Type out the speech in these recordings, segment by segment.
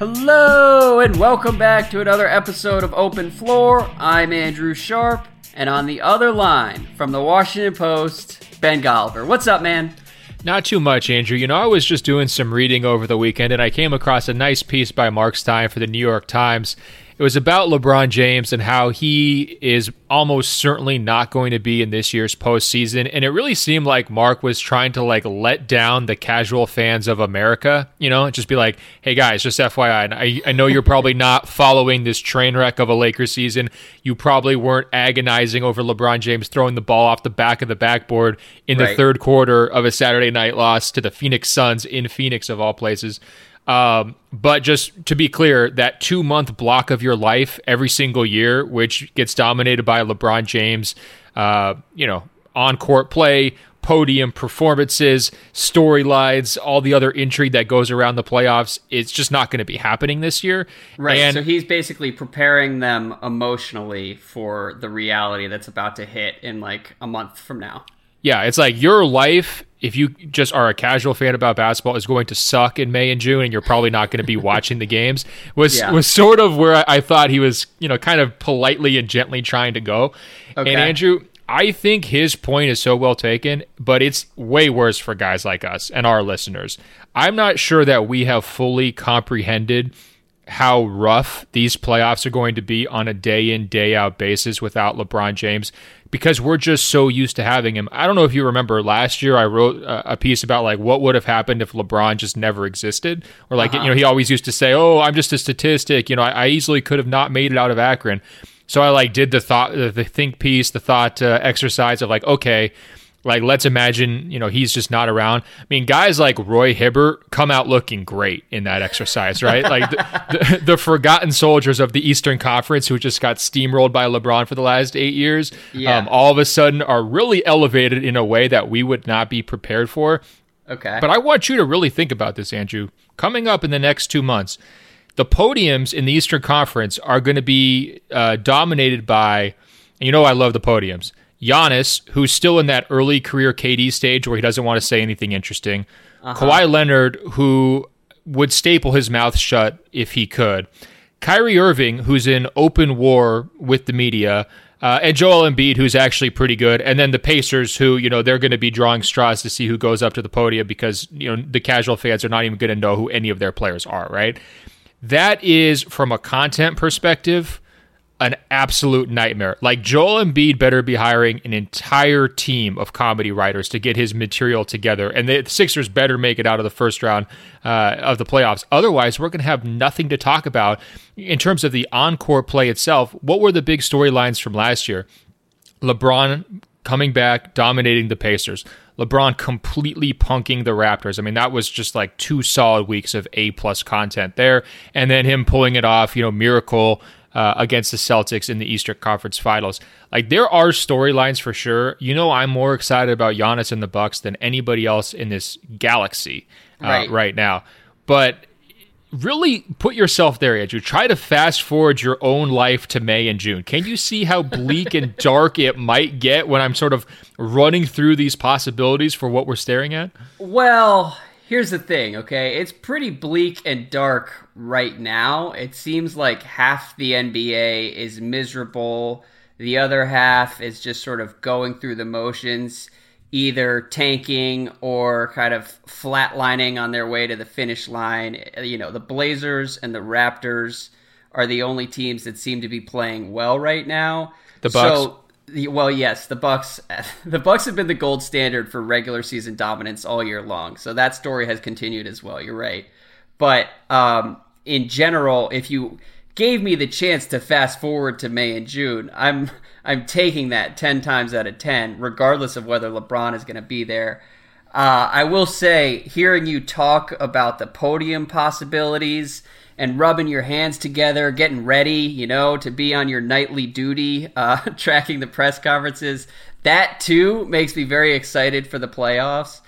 Hello, and welcome back to another episode of Open Floor. I'm Andrew Sharp, and on the other line from the Washington Post, Ben Golliver. What's up, man? Not too much, Andrew. You know, I was just doing some reading over the weekend and I came across a nice piece by Mark Stein for the New York Times it was about LeBron James and how he is almost certainly not going to be in this year's postseason. And it really seemed like Mark was trying to like let down the casual fans of America, you know, just be like, hey guys, just FYI, I, I know you're probably not following this train wreck of a Lakers season. You probably weren't agonizing over LeBron James throwing the ball off the back of the backboard in the right. third quarter of a Saturday night loss to the Phoenix Suns in Phoenix, of all places. Um, but just to be clear, that two month block of your life every single year, which gets dominated by LeBron James, uh, you know, on court play, podium performances, storylines, all the other intrigue that goes around the playoffs, it's just not going to be happening this year. Right. And so he's basically preparing them emotionally for the reality that's about to hit in like a month from now. Yeah, it's like your life, if you just are a casual fan about basketball, is going to suck in May and June, and you're probably not going to be watching the games. Was yeah. was sort of where I, I, thought he was, you know, kind of politely and gently trying to go. Okay. And Andrew, I think his point is so well taken, but it's way worse for guys like us and our listeners. I'm not sure that we have fully comprehended how rough these playoffs are going to be on a day in, day out basis without LeBron James because we're just so used to having him. I don't know if you remember last year I wrote a piece about like what would have happened if LeBron just never existed or like uh-huh. you know he always used to say, "Oh, I'm just a statistic, you know, I, I easily could have not made it out of Akron." So I like did the thought the think piece, the thought uh, exercise of like, okay, like, let's imagine, you know, he's just not around. I mean, guys like Roy Hibbert come out looking great in that exercise, right? like the, the, the, forgotten soldiers of the Eastern Conference who just got steamrolled by LeBron for the last eight years, yeah. um, all of a sudden are really elevated in a way that we would not be prepared for. Okay. But I want you to really think about this, Andrew. Coming up in the next two months, the podiums in the Eastern Conference are going to be uh, dominated by, and you know, I love the podiums Giannis, who's still in that early career KD stage where he doesn't want to say anything interesting. Uh-huh. Kawhi Leonard, who would staple his mouth shut if he could. Kyrie Irving, who's in open war with the media. Uh, and Joel Embiid, who's actually pretty good, and then the Pacers, who you know they're going to be drawing straws to see who goes up to the podium because you know the casual fans are not even going to know who any of their players are. Right? That is from a content perspective an absolute nightmare. Like Joel Embiid better be hiring an entire team of comedy writers to get his material together, and the Sixers better make it out of the first round uh, of the playoffs. Otherwise, we're going to have nothing to talk about in terms of the encore play itself. What were the big storylines from last year? LeBron coming back, dominating the Pacers. LeBron completely punking the Raptors. I mean, that was just like two solid weeks of A plus content there, and then him pulling it off. You know, miracle uh, against the Celtics in the Eastern Conference Finals. Like there are storylines for sure. You know, I'm more excited about Giannis and the Bucks than anybody else in this galaxy uh, right. right now. But really put yourself there, Andrew. Try to fast forward your own life to May and June. Can you see how bleak and dark it might get when I'm sort of running through these possibilities for what we're staring at? Well, here's the thing, okay? It's pretty bleak and dark right now. It seems like half the NBA is miserable, the other half is just sort of going through the motions, either tanking or kind of flatlining on their way to the finish line. You know, the Blazers and the Raptors are the only teams that seem to be playing well right now. The Bucks. So, well, yes, the Bucks. The Bucks have been the gold standard for regular season dominance all year long, so that story has continued as well. You're right, but um, in general, if you gave me the chance to fast forward to May and June, I'm I'm taking that ten times out of ten, regardless of whether LeBron is going to be there. Uh, I will say, hearing you talk about the podium possibilities and rubbing your hands together, getting ready, you know, to be on your nightly duty, uh, tracking the press conferences. That too makes me very excited for the playoffs.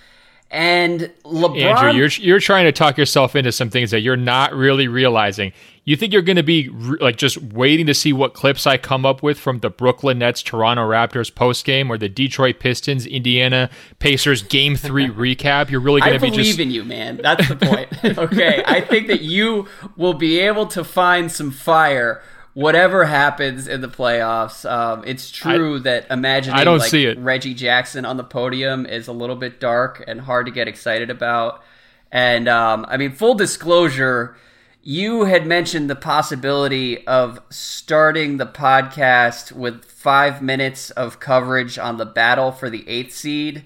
And LeBron, Andrew, you're you're trying to talk yourself into some things that you're not really realizing. You think you're going to be re- like just waiting to see what clips I come up with from the Brooklyn Nets Toronto Raptors post game or the Detroit Pistons Indiana Pacers game 3 recap? You're really going to be believe just in you, man. That's the point. okay, I think that you will be able to find some fire whatever happens in the playoffs. Um, it's true that imagining I don't like, see it. Reggie Jackson on the podium is a little bit dark and hard to get excited about. And um, I mean, full disclosure, you had mentioned the possibility of starting the podcast with five minutes of coverage on the battle for the eighth seed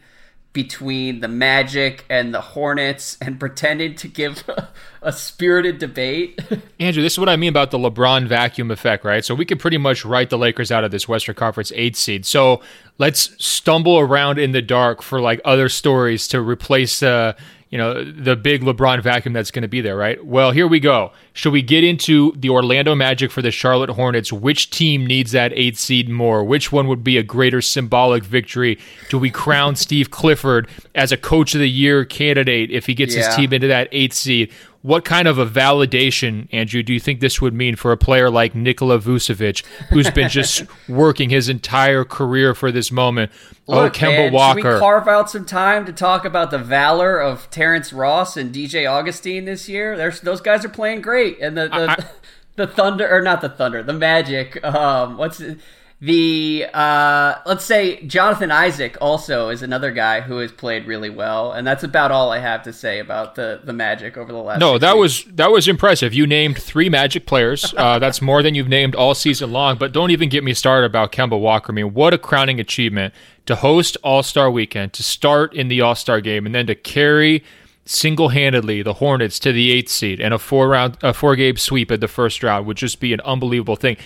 between the Magic and the Hornets and pretended to give a, a spirited debate. Andrew, this is what I mean about the LeBron vacuum effect, right? So we could pretty much write the Lakers out of this Western Conference eight seed. So let's stumble around in the dark for like other stories to replace, uh, you know, the big LeBron vacuum that's going to be there, right? Well, here we go. Should we get into the Orlando Magic for the Charlotte Hornets? Which team needs that eight seed more? Which one would be a greater symbolic victory? Do we crown Steve Clifford as a Coach of the Year candidate if he gets his team into that eighth seed? What kind of a validation, Andrew, do you think this would mean for a player like Nikola Vucevic, who's been just working his entire career for this moment? oh, Kemba man, Walker. Should we carve out some time to talk about the valor of Terrence Ross and DJ Augustin this year? There's, those guys are playing great, and the the, I- the Thunder or not the Thunder, the Magic. Um, what's it- the uh, let's say Jonathan Isaac also is another guy who has played really well, and that's about all I have to say about the the Magic over the last. No, that weeks. was that was impressive. You named three Magic players. Uh, that's more than you've named all season long. But don't even get me started about Kemba Walker. I mean, what a crowning achievement to host All Star Weekend, to start in the All Star game, and then to carry single handedly the Hornets to the eighth seed and a four round a four game sweep at the first round would just be an unbelievable thing.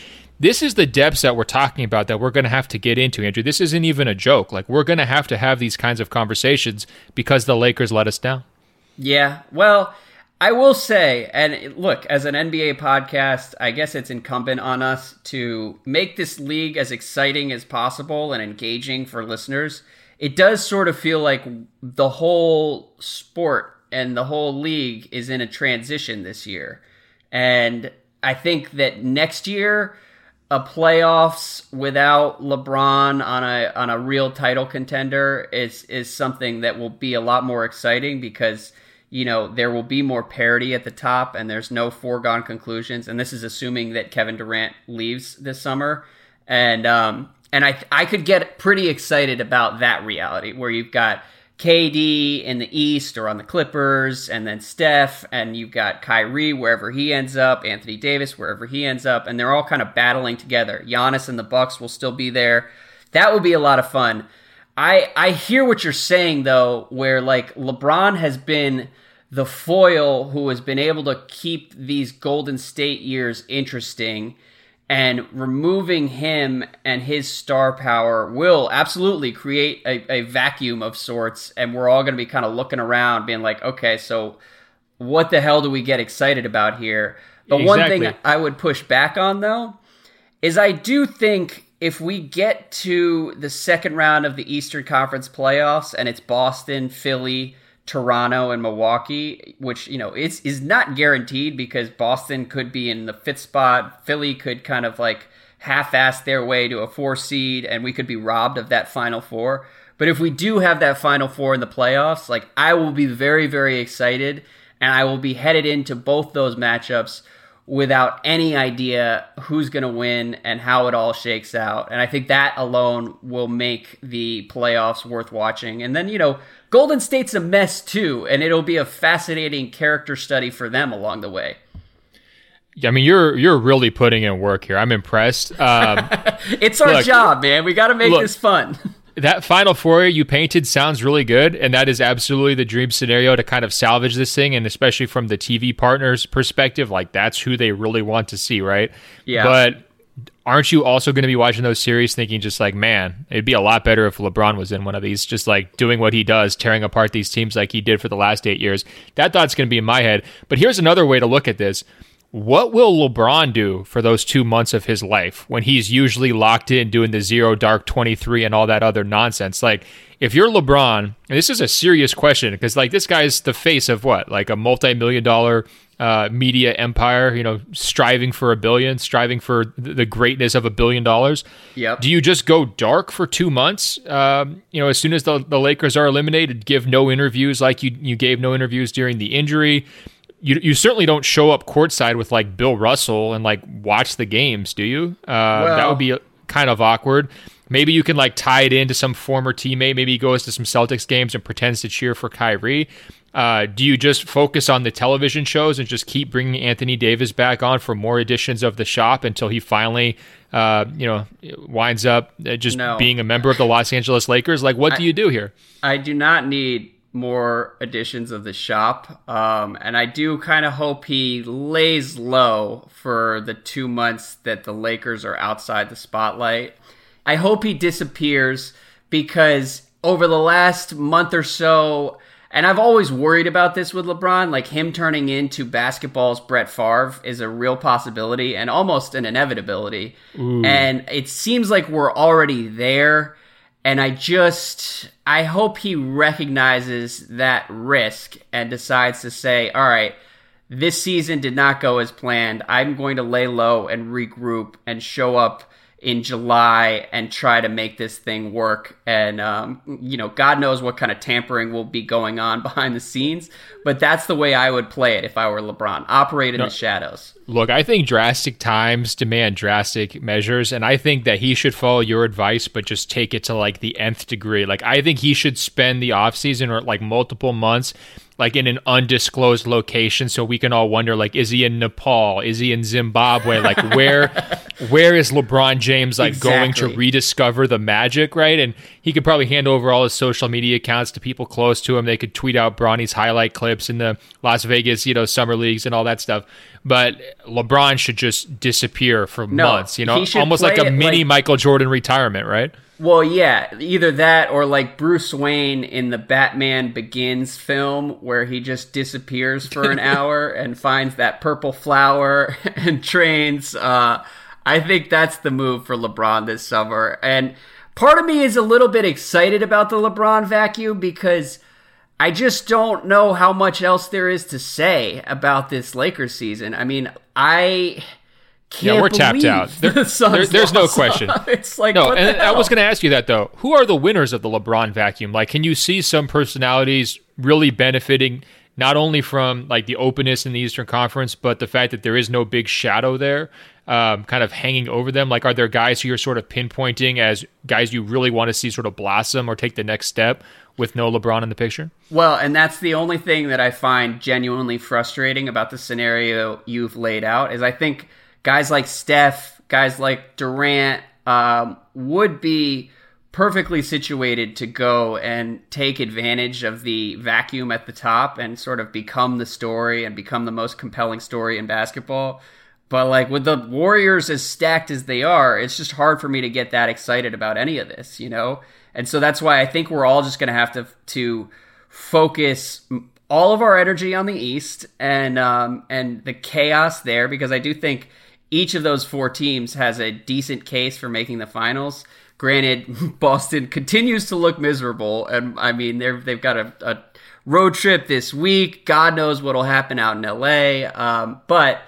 This is the depths that we're talking about that we're going to have to get into, Andrew. This isn't even a joke. Like we're going to have to have these kinds of conversations because the Lakers let us down. Yeah. Well, I will say, and look, as an NBA podcast, I guess it's incumbent on us to make this league as exciting as possible and engaging for listeners. It does sort of feel like the whole sport and the whole league is in a transition this year. And I think that next year, a playoffs without LeBron on a on a real title contender is is something that will be a lot more exciting because you know there will be more parity at the top and there's no foregone conclusions. And this is assuming that Kevin Durant leaves this summer. And um and I I could get pretty excited about that reality where you've got KD in the East or on the Clippers, and then Steph, and you've got Kyrie wherever he ends up, Anthony Davis wherever he ends up, and they're all kind of battling together. Giannis and the Bucks will still be there. That would be a lot of fun. I I hear what you're saying though, where like LeBron has been the foil who has been able to keep these Golden State years interesting and removing him and his star power will absolutely create a, a vacuum of sorts and we're all going to be kind of looking around being like okay so what the hell do we get excited about here? The one thing i would push back on though is i do think if we get to the second round of the eastern conference playoffs and it's boston philly Toronto and Milwaukee, which you know is is not guaranteed because Boston could be in the fifth spot, Philly could kind of like half-ass their way to a four seed, and we could be robbed of that final four. But if we do have that final four in the playoffs, like I will be very very excited, and I will be headed into both those matchups without any idea who's going to win and how it all shakes out. And I think that alone will make the playoffs worth watching. And then, you know, Golden State's a mess too, and it'll be a fascinating character study for them along the way. Yeah, I mean, you're you're really putting in work here. I'm impressed. Um, It's our Look, job, man. We got to make look. this fun. That final four you painted sounds really good, and that is absolutely the dream scenario to kind of salvage this thing, and especially from the TV partners' perspective, like that's who they really want to see, right? Yeah. But aren't you also going to be watching those series thinking just like, man, it'd be a lot better if LeBron was in one of these, just like doing what he does, tearing apart these teams like he did for the last eight years. That thought's going to be in my head. But here's another way to look at this. What will LeBron do for those two months of his life when he's usually locked in doing the zero dark 23 and all that other nonsense? Like, if you're LeBron, and this is a serious question because, like, this guy's the face of what? Like a multi million dollar uh, media empire, you know, striving for a billion, striving for the greatness of a billion dollars. Yep. Do you just go dark for two months? Um, you know, as soon as the, the Lakers are eliminated, give no interviews like you, you gave no interviews during the injury you you certainly don't show up courtside with like Bill Russell and like watch the games, do you? Uh, well, that would be kind of awkward. Maybe you can like tie it into some former teammate. Maybe he goes to some Celtics games and pretends to cheer for Kyrie. Uh, do you just focus on the television shows and just keep bringing Anthony Davis back on for more editions of the shop until he finally, uh, you know, winds up uh, just no. being a member of the Los Angeles Lakers? Like, what I, do you do here? I do not need more editions of the shop. Um, and I do kind of hope he lays low for the two months that the Lakers are outside the spotlight. I hope he disappears because over the last month or so, and I've always worried about this with LeBron, like him turning into basketball's Brett Favre is a real possibility and almost an inevitability. Ooh. And it seems like we're already there. And I just, I hope he recognizes that risk and decides to say, all right, this season did not go as planned. I'm going to lay low and regroup and show up in July and try to make this thing work. And, um, you know, God knows what kind of tampering will be going on behind the scenes, but that's the way I would play it if I were LeBron. Operate in no, the shadows. Look, I think drastic times demand drastic measures, and I think that he should follow your advice, but just take it to like the nth degree. Like, I think he should spend the offseason or like multiple months like in an undisclosed location so we can all wonder like is he in Nepal? Is he in Zimbabwe? Like where where is LeBron James like exactly. going to rediscover the magic right? And he could probably hand over all his social media accounts to people close to him. They could tweet out Bronny's highlight clips in the Las Vegas you know summer leagues and all that stuff. But LeBron should just disappear for no, months you know? almost like a mini like- Michael Jordan retirement right well, yeah, either that or like Bruce Wayne in the Batman Begins film, where he just disappears for an hour and finds that purple flower and trains. Uh, I think that's the move for LeBron this summer. And part of me is a little bit excited about the LeBron vacuum because I just don't know how much else there is to say about this Lakers season. I mean, I yeah, we're tapped out. There, the there, there's no question. it's like no, and I was going to ask you that though. Who are the winners of the LeBron vacuum? Like, can you see some personalities really benefiting not only from like the openness in the Eastern Conference, but the fact that there is no big shadow there, um, kind of hanging over them? Like, are there guys who you're sort of pinpointing as guys you really want to see sort of blossom or take the next step? With no LeBron in the picture? Well, and that's the only thing that I find genuinely frustrating about the scenario you've laid out is I think guys like Steph, guys like Durant um, would be perfectly situated to go and take advantage of the vacuum at the top and sort of become the story and become the most compelling story in basketball. But like with the Warriors as stacked as they are, it's just hard for me to get that excited about any of this, you know? And so that's why I think we're all just going to have to to focus all of our energy on the East and um, and the chaos there because I do think each of those four teams has a decent case for making the finals. Granted, Boston continues to look miserable, and I mean they're they've got a, a road trip this week. God knows what'll happen out in LA. Um, but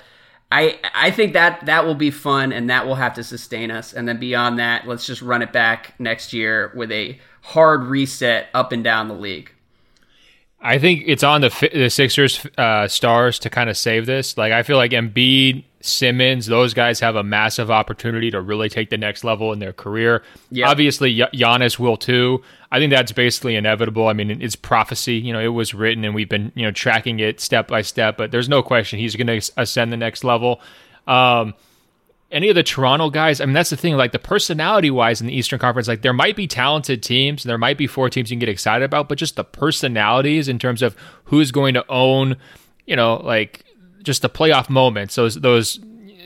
I I think that that will be fun, and that will have to sustain us. And then beyond that, let's just run it back next year with a hard reset up and down the league. I think it's on the the Sixers uh, stars to kind of save this. Like I feel like Embiid Simmons, those guys have a massive opportunity to really take the next level in their career. Yep. Obviously, Giannis will too. I think that's basically inevitable. I mean, it's prophecy. You know, it was written, and we've been you know tracking it step by step. But there's no question he's going to ascend the next level. Um, any of the Toronto guys, I mean, that's the thing. Like the personality wise in the Eastern Conference, like there might be talented teams, and there might be four teams you can get excited about, but just the personalities in terms of who's going to own, you know, like just the playoff moments, those those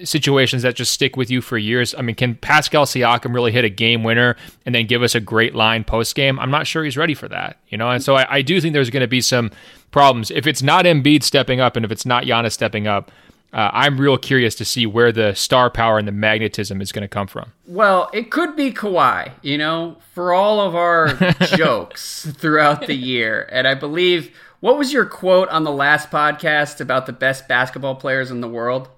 situations that just stick with you for years. I mean, can Pascal Siakam really hit a game winner and then give us a great line post game? I'm not sure he's ready for that, you know. And so I, I do think there's going to be some problems if it's not Embiid stepping up and if it's not Giannis stepping up. uh, I'm real curious to see where the star power and the magnetism is going to come from. Well, it could be Kawhi, you know, for all of our jokes throughout the year. And I believe, what was your quote on the last podcast about the best basketball players in the world?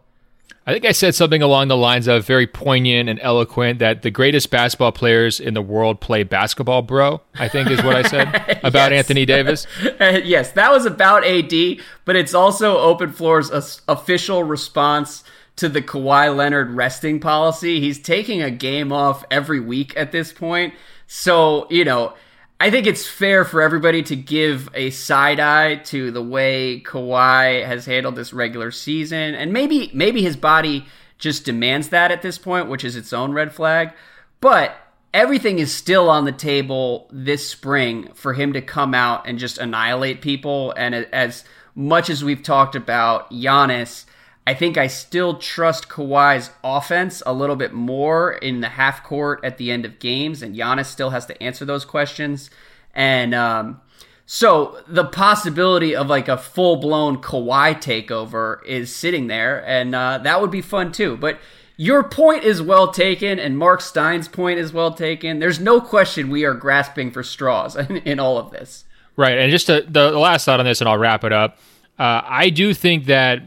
I think I said something along the lines of very poignant and eloquent that the greatest basketball players in the world play basketball, bro. I think is what I said about Anthony Davis. yes, that was about AD, but it's also Open Floor's official response to the Kawhi Leonard resting policy. He's taking a game off every week at this point. So, you know, I think it's fair for everybody to give a side eye to the way Kawhi has handled this regular season, and maybe maybe his body just demands that at this point, which is its own red flag. But everything is still on the table this spring for him to come out and just annihilate people. And as much as we've talked about Giannis, I think I still trust Kawhi's offense a little bit more in the half court at the end of games, and Giannis still has to answer those questions. And um, so the possibility of like a full blown Kawhi takeover is sitting there, and uh, that would be fun too. But your point is well taken, and Mark Stein's point is well taken. There's no question we are grasping for straws in, in all of this. Right, and just to, the, the last thought on this, and I'll wrap it up. Uh, I do think that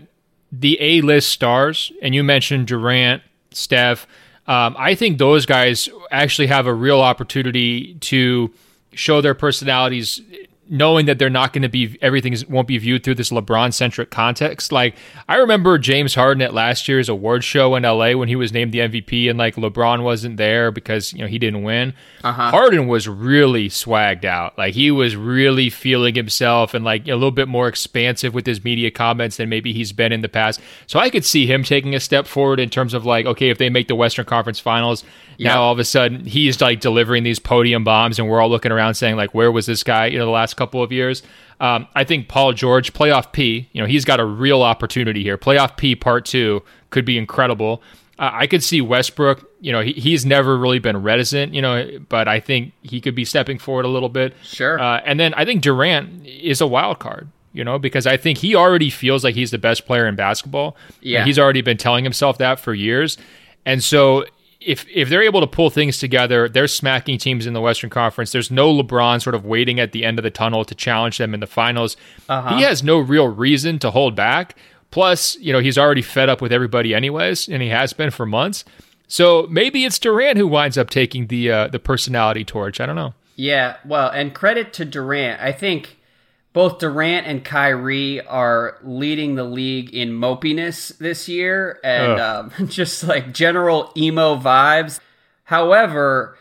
the A list stars, and you mentioned Durant, Steph. Um, I think those guys actually have a real opportunity to show their personalities knowing that they're not going to be everything won't be viewed through this LeBron centric context. Like I remember James Harden at last year's award show in LA when he was named the MVP and like LeBron wasn't there because you know he didn't win. Uh-huh. Harden was really swagged out. Like he was really feeling himself and like a little bit more expansive with his media comments than maybe he's been in the past. So I could see him taking a step forward in terms of like okay, if they make the Western Conference Finals, yep. now all of a sudden he's like delivering these podium bombs and we're all looking around saying like where was this guy, you know, the last couple of years. Um, I think Paul George, playoff P, you know, he's got a real opportunity here. Playoff P part two could be incredible. Uh, I could see Westbrook, you know, he, he's never really been reticent, you know, but I think he could be stepping forward a little bit. Sure. Uh, and then I think Durant is a wild card you know, because I think he already feels like he's the best player in basketball. Yeah. he's already been telling himself that for years. And so if if they're able to pull things together, they're smacking teams in the Western Conference. There's no LeBron sort of waiting at the end of the tunnel to challenge them in the finals. Uh-huh. He has no real reason to hold back. Plus, you know, he's already fed up with everybody anyways, and he has been for months. So maybe it's Durant who winds up taking the uh, the personality torch. I don't know. Yeah, well, and credit to Durant. I think both Durant and Kyrie are leading the league in mopiness this year and um, just like general emo vibes. However,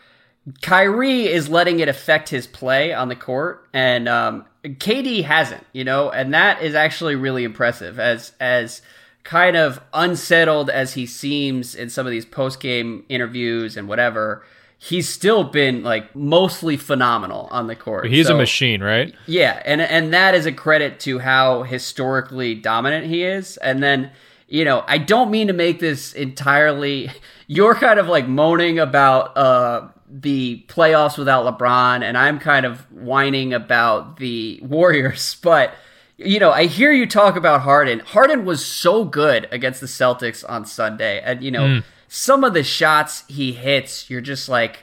Kyrie is letting it affect his play on the court, and um, KD hasn't, you know, and that is actually really impressive. As as kind of unsettled as he seems in some of these post game interviews and whatever, he's still been like mostly phenomenal on the court. He's so, a machine, right? Yeah, and and that is a credit to how historically dominant he is. And then, you know, I don't mean to make this entirely you're kind of like moaning about uh the playoffs without LeBron and I'm kind of whining about the Warriors, but you know, I hear you talk about Harden. Harden was so good against the Celtics on Sunday. And you know, mm some of the shots he hits, you're just like,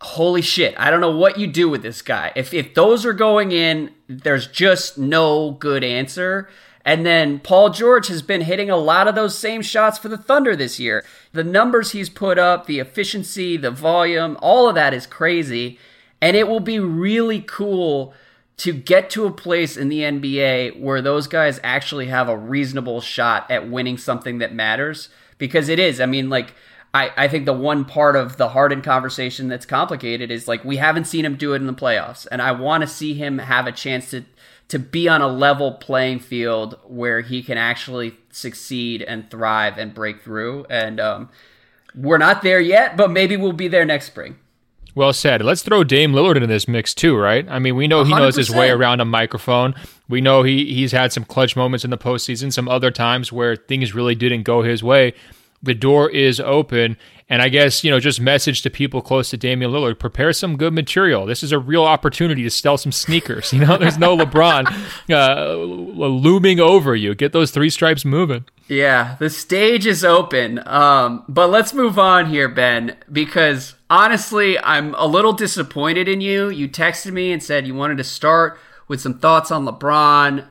holy shit, I don't know what you do with this guy. If if those are going in, there's just no good answer. And then Paul George has been hitting a lot of those same shots for the Thunder this year. The numbers he's put up, the efficiency, the volume, all of that is crazy. And it will be really cool to get to a place in the NBA where those guys actually have a reasonable shot at winning something that matters because it is. I mean, like I, I think the one part of the Harden conversation that's complicated is like we haven't seen him do it in the playoffs, and I want to see him have a chance to to be on a level playing field where he can actually succeed and thrive and break through. And um, we're not there yet, but maybe we'll be there next spring. Well said. Let's throw Dame Lillard into this mix too, right? I mean, we know he 100%. knows his way around a microphone. We know he he's had some clutch moments in the postseason, some other times where things really didn't go his way. The door is open, and I guess you know, just message to people close to Damian Lillard: prepare some good material. This is a real opportunity to sell some sneakers. You know, there's no LeBron uh, looming over you. Get those three stripes moving. Yeah, the stage is open. Um, but let's move on here, Ben, because honestly, I'm a little disappointed in you. You texted me and said you wanted to start with some thoughts on LeBron.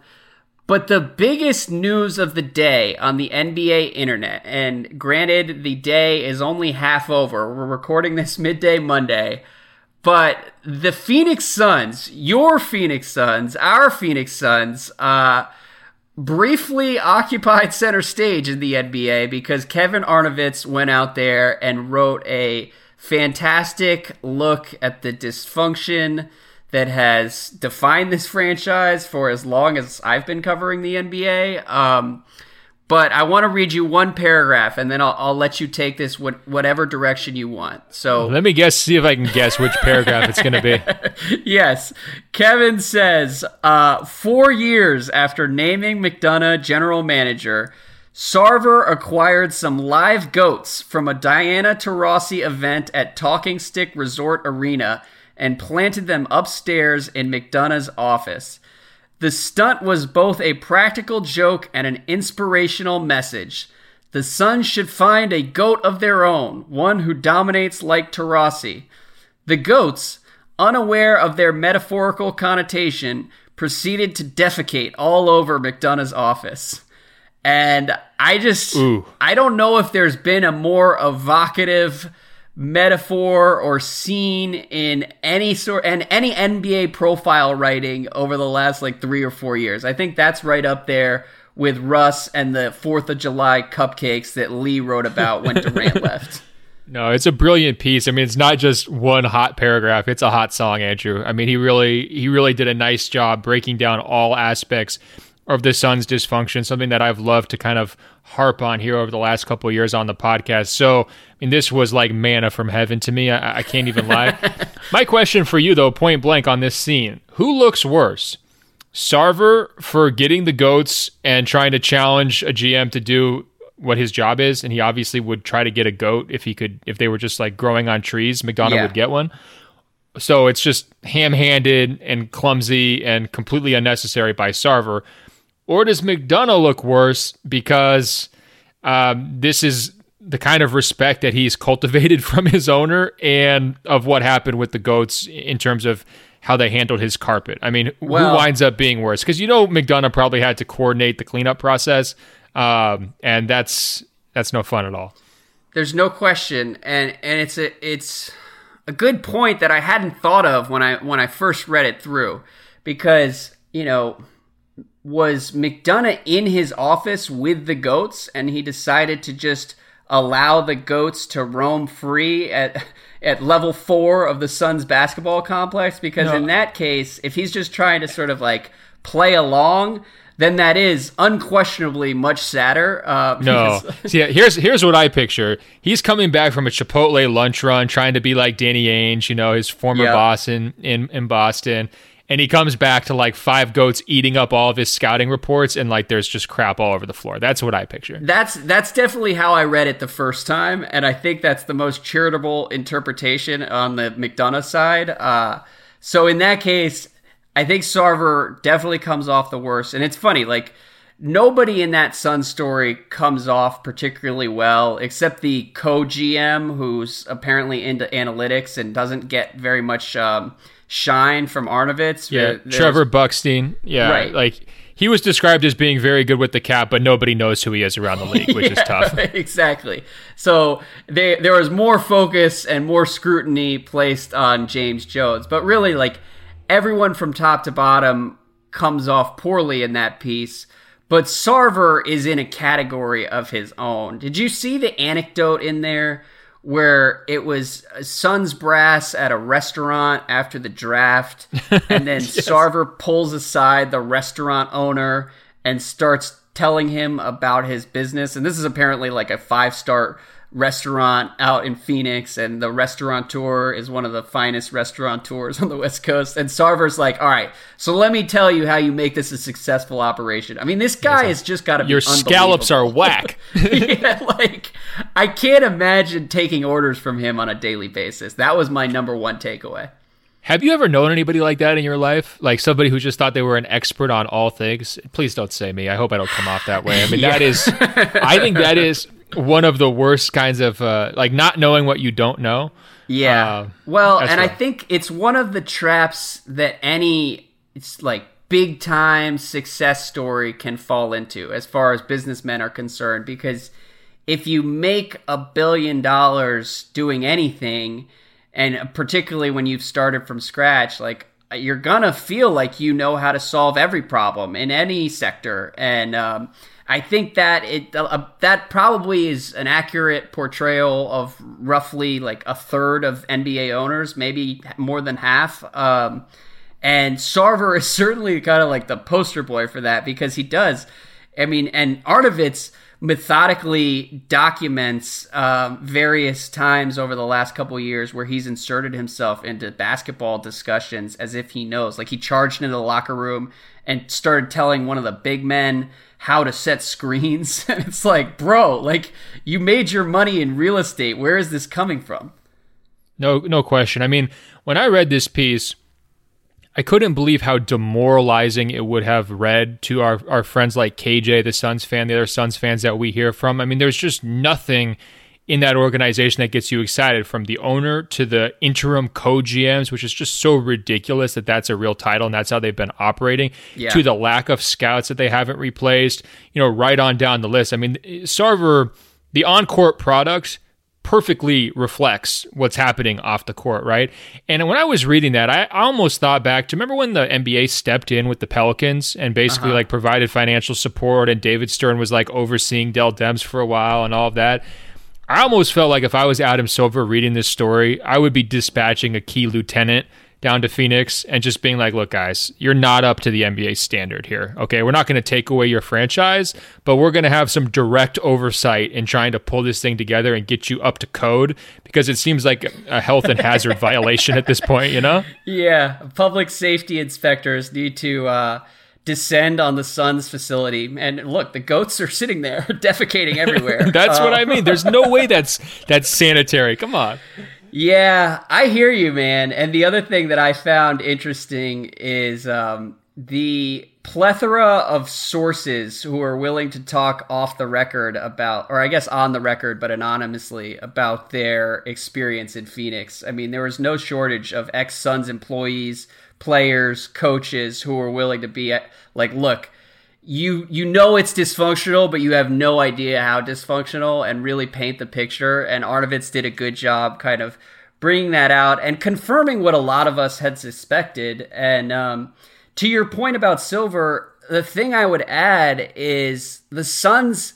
But the biggest news of the day on the NBA internet, and granted, the day is only half over. We're recording this midday Monday. But the Phoenix Suns, your Phoenix Suns, our Phoenix Suns, uh, briefly occupied center stage in the NBA because Kevin Arnovitz went out there and wrote a fantastic look at the dysfunction that has defined this franchise for as long as I've been covering the NBA. Um, but I want to read you one paragraph, and then I'll, I'll let you take this what, whatever direction you want. So let me guess, see if I can guess which paragraph it's going to be. yes, Kevin says uh, four years after naming McDonough general manager. Sarver acquired some live goats from a Diana Taurasi event at Talking Stick Resort Arena and planted them upstairs in McDonough's office. The stunt was both a practical joke and an inspirational message. The Suns should find a goat of their own, one who dominates like Taurasi. The goats, unaware of their metaphorical connotation, proceeded to defecate all over McDonough's office. And I just, Ooh. I don't know if there's been a more evocative metaphor or scene in any sort and any NBA profile writing over the last like 3 or 4 years. I think that's right up there with Russ and the 4th of July cupcakes that Lee wrote about when Durant left. No, it's a brilliant piece. I mean, it's not just one hot paragraph; it's a hot song, Andrew. I mean, he really he really did a nice job breaking down all aspects of the Suns' dysfunction, something that I've loved to kind of harp on here over the last couple years on the podcast. So, I mean, this was like manna from heaven to me. I, I can't even lie. My question for you, though, point blank on this scene who looks worse? Sarver for getting the goats and trying to challenge a GM to do what his job is, and he obviously would try to get a goat if he could, if they were just like growing on trees, McDonough yeah. would get one. So it's just ham handed and clumsy and completely unnecessary by Sarver. Or does McDonough look worse because um, this is the kind of respect that he's cultivated from his owner and of what happened with the goats in terms of how they handled his carpet. I mean, well, who winds up being worse? Because you know McDonough probably had to coordinate the cleanup process, um, and that's that's no fun at all. There's no question, and and it's a it's a good point that I hadn't thought of when I when I first read it through, because you know was McDonough in his office with the goats and he decided to just allow the goats to roam free at at level 4 of the Suns basketball complex because no. in that case if he's just trying to sort of like play along then that is unquestionably much sadder. Uh, no, see, here's here's what I picture. He's coming back from a Chipotle lunch run, trying to be like Danny Ainge, you know, his former yep. boss in, in in Boston, and he comes back to like five goats eating up all of his scouting reports and like there's just crap all over the floor. That's what i picture. That's that's definitely how i read it the first time and i think that's the most charitable interpretation on the mcdonough side. Uh, so in that case i think sarver definitely comes off the worst. And it's funny like nobody in that Sun story comes off particularly well, except the co GM, who's apparently into analytics and doesn't get very much um, shine from Arnovitz. Yeah, Trevor Bukstein. Yeah, right. Like he was described as being very good with the cap, but nobody knows who he is around the league, which yeah, is tough. Exactly. So they, there was more focus and more scrutiny placed on James Jones, but really, like everyone from top to bottom comes off poorly in that piece. But Sarver is in a category of his own. Did you see the anecdote in there where it was Suns brass at a restaurant after the draft, and then yes. Sarver pulls aside the restaurant owner and starts telling him about his business. And this is apparently like a five star restaurant out in Phoenix, and the restaurateur is one of the finest restaurateurs on the West Coast. And Sarver's like, "All right, so let me tell you how you make this a successful operation." I mean, this guy has just got to be your scallops are whack. yeah, like I can't imagine taking orders from him on a daily basis. That was my number one takeaway. Have you ever known anybody like that in your life? Like somebody who just thought they were an expert on all things? Please don't say me. I hope I don't come off that way. I mean, that is, I think that is one of the worst kinds of, uh, like not knowing what you don't know. Yeah. Uh, well, and I think it's one of the traps that any it's like big time success story can fall into as far as businessmen are concerned because if you make a billion dollars doing anything and particularly when you've started from scratch like you're gonna feel like you know how to solve every problem in any sector and um, I think that it uh, that probably is an accurate portrayal of roughly like a third of NBA owners, maybe more than half. Um, and Sarver is certainly kind of like the poster boy for that because he does. I mean, and Arnovitz methodically documents um, various times over the last couple years where he's inserted himself into basketball discussions as if he knows. Like he charged into the locker room and started telling one of the big men how to set screens. and it's like, bro, like you made your money in real estate. Where is this coming from? No, no question. I mean, when I read this piece, I couldn't believe how demoralizing it would have read to our, our friends like KJ, the Suns fan, the other Suns fans that we hear from. I mean, there's just nothing in that organization that gets you excited from the owner to the interim co GMs, which is just so ridiculous that that's a real title and that's how they've been operating, Yeah. to the lack of scouts that they haven't replaced, you know, right on down the list. I mean, Sarver, the on court product perfectly reflects what's happening off the court, right? And when I was reading that, I almost thought back to remember when the NBA stepped in with the Pelicans and basically uh-huh. like provided financial support, and David Stern was like overseeing Dell Demps for a while and all of that. I almost felt like if I was Adam Silver reading this story, I would be dispatching a key lieutenant down to Phoenix and just being like, look, guys, you're not up to the NBA standard here. Okay. We're not going to take away your franchise, but we're going to have some direct oversight in trying to pull this thing together and get you up to code because it seems like a health and hazard violation at this point, you know? Yeah, public safety inspectors need to uh, descend on the Suns facility. And look, the goats are sitting there defecating everywhere. That's what Uh, I mean. There's no way that's that's sanitary. Come on. Yeah, I hear you, man. And the other thing that I found interesting is um, the plethora of sources who are willing to talk off the record about, or I guess on the record, but anonymously, about their experience in Phoenix. I mean, there was no shortage of ex Suns employees, players, coaches who are willing to be like, look, you you know it's dysfunctional, but you have no idea how dysfunctional, and really paint the picture. And Arnovitz did a good job, kind of bringing that out and confirming what a lot of us had suspected. And um, to your point about Silver, the thing I would add is the Suns.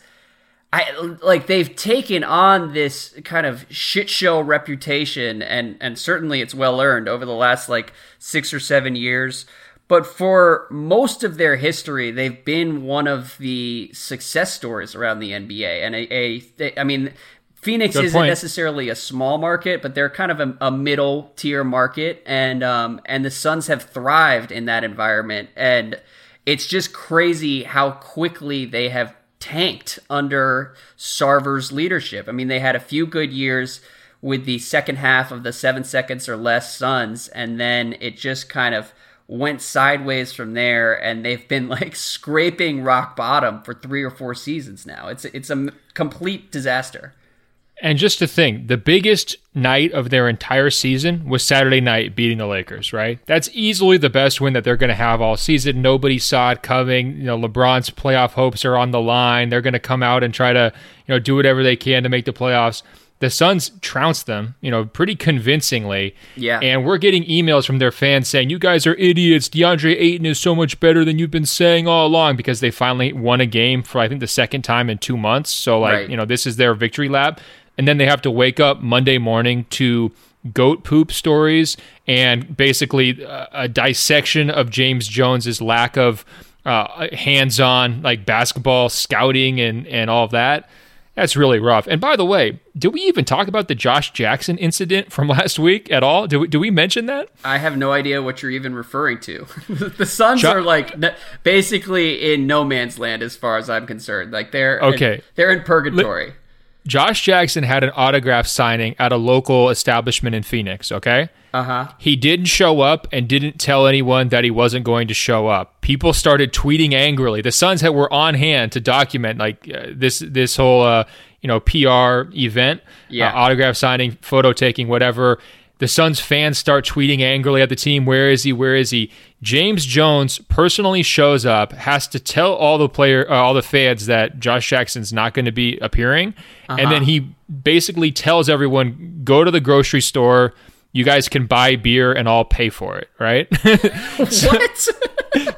I like they've taken on this kind of shit show reputation, and and certainly it's well earned over the last like six or seven years. But for most of their history, they've been one of the success stories around the NBA. And a, a they, I mean, Phoenix Good isn't point. necessarily a small market, but they're kind of a, a middle tier market, and um, and the Suns have thrived in that environment. And it's just crazy how quickly they have tanked under Sarver's leadership. I mean, they had a few good years with the second half of the seven seconds or less Suns, and then it just kind of went sideways from there and they've been like scraping rock bottom for 3 or 4 seasons now. It's it's a complete disaster. And just to think, the biggest night of their entire season was Saturday night beating the Lakers, right? That's easily the best win that they're going to have all season. Nobody saw it coming. You know, LeBron's playoff hopes are on the line. They're going to come out and try to, you know, do whatever they can to make the playoffs. The Suns trounced them, you know, pretty convincingly. Yeah. And we're getting emails from their fans saying, you guys are idiots. DeAndre Ayton is so much better than you've been saying all along because they finally won a game for, I think, the second time in two months. So, like, Right. you know, this is their victory lap. And then they have to wake up Monday morning to goat poop stories and basically a dissection of James Jones's lack of uh, hands-on like basketball scouting and and all of that. That's really rough. And by the way, did we even talk about the Josh Jackson incident from last week at all? Do we, do we mention that? I have no idea what you're even referring to. the Suns Jo- are like basically in no man's land as far as I'm concerned. Like they're Okay. in, they're in purgatory. Josh Jackson had an autograph signing at a local establishment in Phoenix, okay? Uh huh. He didn't show up and didn't tell anyone that he wasn't going to show up. People started tweeting angrily. The Suns had, were on hand to document like uh, this this whole uh, you know PR event, Yeah. uh, autograph signing, photo taking, whatever. The Suns fans start tweeting angrily at the team. Where is he? Where is he? James Jones personally shows up, has to tell all the player, uh, all the fans that Josh Jackson's not going to be appearing, and then he basically tells everyone, "Go to the grocery store. You guys can buy beer, and I'll pay for it." Right? What?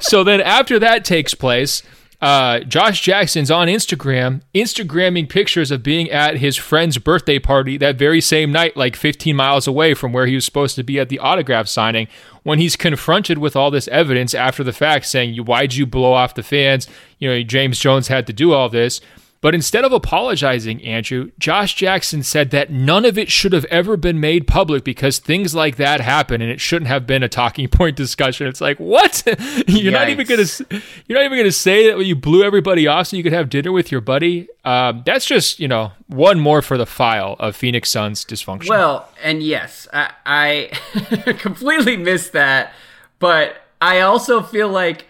so then after that takes place, uh, Josh Jackson's on Instagram, Instagramming pictures of being at his friend's birthday party that very same night, like 15 miles away from where he was supposed to be at the autograph signing. When he's confronted with all this evidence after the fact, saying, why'd you blow off the fans? You know, James Jones had to do all this." But instead of apologizing, Andrew, Josh Jackson said that none of it should have ever been made public because things like that happen and it shouldn't have been a talking point discussion. It's like, what? you're not even gonna you're not even gonna say that you blew everybody off so you could have dinner with your buddy. Um, that's just you know one more for the file of Phoenix Suns dysfunction. Well, and yes, I, I completely missed that, but I also feel like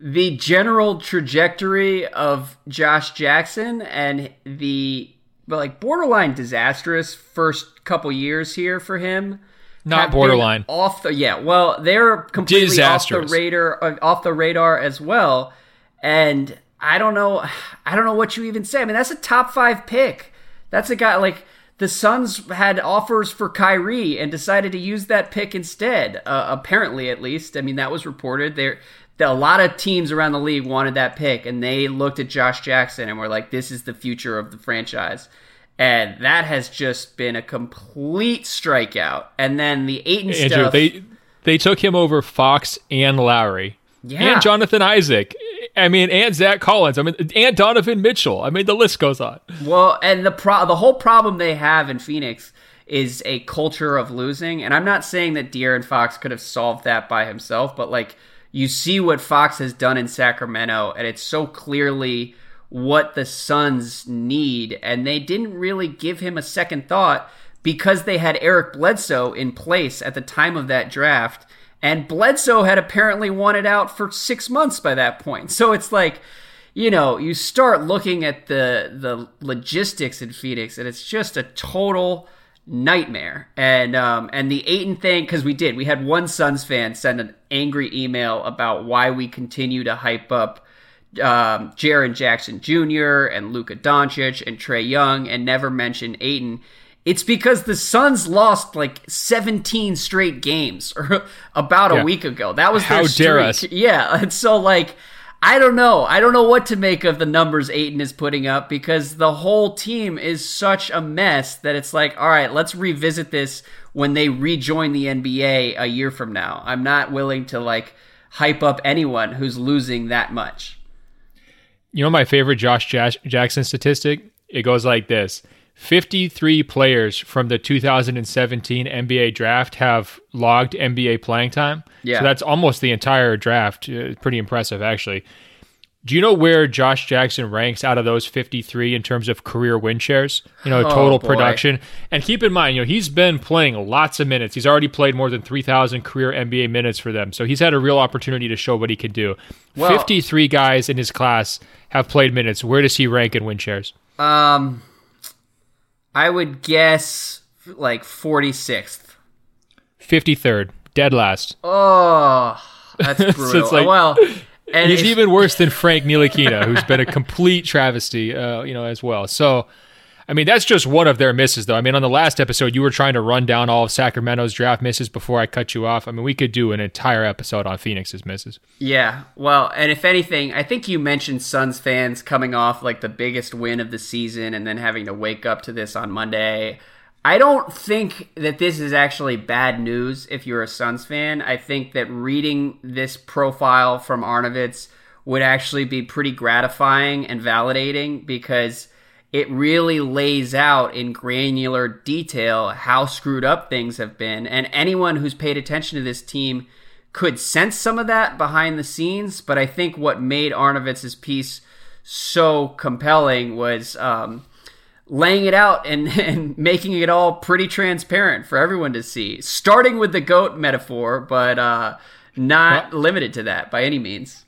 the general trajectory of Josh Jackson and the but like borderline disastrous first couple years here for him. Not borderline. off the yeah. Well, they're completely off the radar uh, off the radar as well. And I don't know, I don't know what you even say. I mean, that's a top five pick. That's a guy like the Suns had offers for Kyrie and decided to use that pick instead. Uh, apparently, at least. I mean, that was reported. There, a lot of teams around the league wanted that pick, and they looked at Josh Jackson and were like, "This is the future of the franchise." And that has just been a complete strikeout. And then the Ayton Andrew, stuff. they they took him over Fox and Lauri. Yeah. And Jonathan Isaac. I mean, and Zach Collins. I mean, and Donovan Mitchell. I mean, the list goes on. Well, and the pro- the whole problem they have in Phoenix is a culture of losing. And I'm not saying that De'Aaron Fox could have solved that by himself, but like you see what Fox has done in Sacramento, and it's so clearly what the Suns need, and they didn't really give him a second thought because they had Eric Bledsoe in place at the time of that draft. And Bledsoe had apparently wanted out for six months by that point. So it's like, you know, you start looking at the the logistics in Phoenix, and it's just a total nightmare. And um, and the Ayton thing, because we did, we had one Suns fan send an angry email about why we continue to hype up um, Jaren Jackson Jr. and Luka Doncic and Trae Young, and never mention Ayton. It's because the Suns lost like 17 straight games or about a Yeah. week ago. That was their How dare us. Yeah, and so like I don't know. I don't know what to make of the numbers Ayton is putting up because the whole team is such a mess that it's like, all right, let's revisit this when they rejoin the NBA a year from now. I'm not willing to like hype up anyone who's losing that much. You know my favorite Josh Jackson statistic? It goes like this 53 players from the 2017 NBA draft have logged NBA playing time. Yeah. So that's almost the entire draft. Uh, pretty impressive, actually. Do you know where Josh Jackson ranks out of those 53 in terms of career win shares? You know, total Oh, production. And keep in mind, you know, he's been playing lots of minutes. He's already played more than 3,000 career NBA minutes for them. So he's had a real opportunity to show what he can do. Well- 53 guys in his class have played minutes. Where does he rank in win shares? Um I would guess like 46th. 53rd, dead last. Oh, that's brutal. it's like- well, and He's even worse than Frank Ntilikina, who's been a complete travesty, uh, you know, as well. So, I mean, that's just one of their misses, though. I mean, on the last episode, you were trying to run down all of Sacramento's draft misses before I cut you off. I mean, we could do an entire episode on Phoenix's misses. Yeah, well, and if anything, I think you mentioned Suns fans coming off like the biggest win of the season and then having to wake up to this on Monday. I don't think that this is actually bad news if you're a Suns fan. I think that reading this profile from Arnovitz would actually be pretty gratifying and validating because it really lays out in granular detail how screwed up things have been. And anyone who's paid attention to this team could sense some of that behind the scenes. But I think what made Arnovitz's piece so compelling was um, laying it out and, and making it all pretty transparent for everyone to see. Starting with the goat metaphor, but uh, not well, limited to that by any means.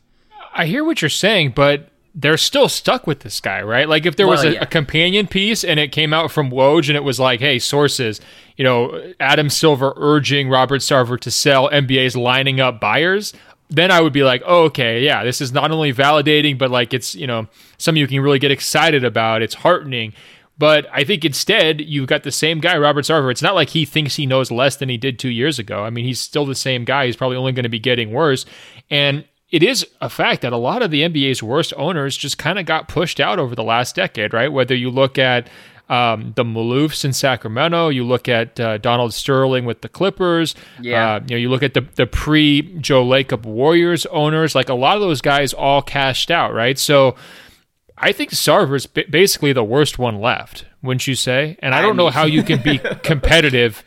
I hear what you're saying, but they're still stuck with this guy, right? Like if there was a, yeah. a, companion piece and it came out from Woj and it was like, hey, sources, you know, Adam Silver urging Robert Sarver to sell NBA's lining up buyers, then I would be like, oh, okay, yeah, this is not only validating, but like it's, you know, something you can really get excited about. It's heartening. But I think instead, you've got the same guy, Robert Sarver. It's not like he thinks he knows less than he did two years ago. I mean, he's still the same guy. He's probably only going to be getting worse. And it is a fact that a lot of the NBA's worst owners just kind of got pushed out over the last decade, right? Whether you look at um, the Maloofs in Sacramento, you look at uh, Donald Sterling with the Clippers, yeah. Uh, you know, you look at the the pre Joe Lacob Warriors owners, like a lot of those guys all cashed out, right? So I think Sarver's basically the worst one left, wouldn't you say? And I don't know how you can be competitive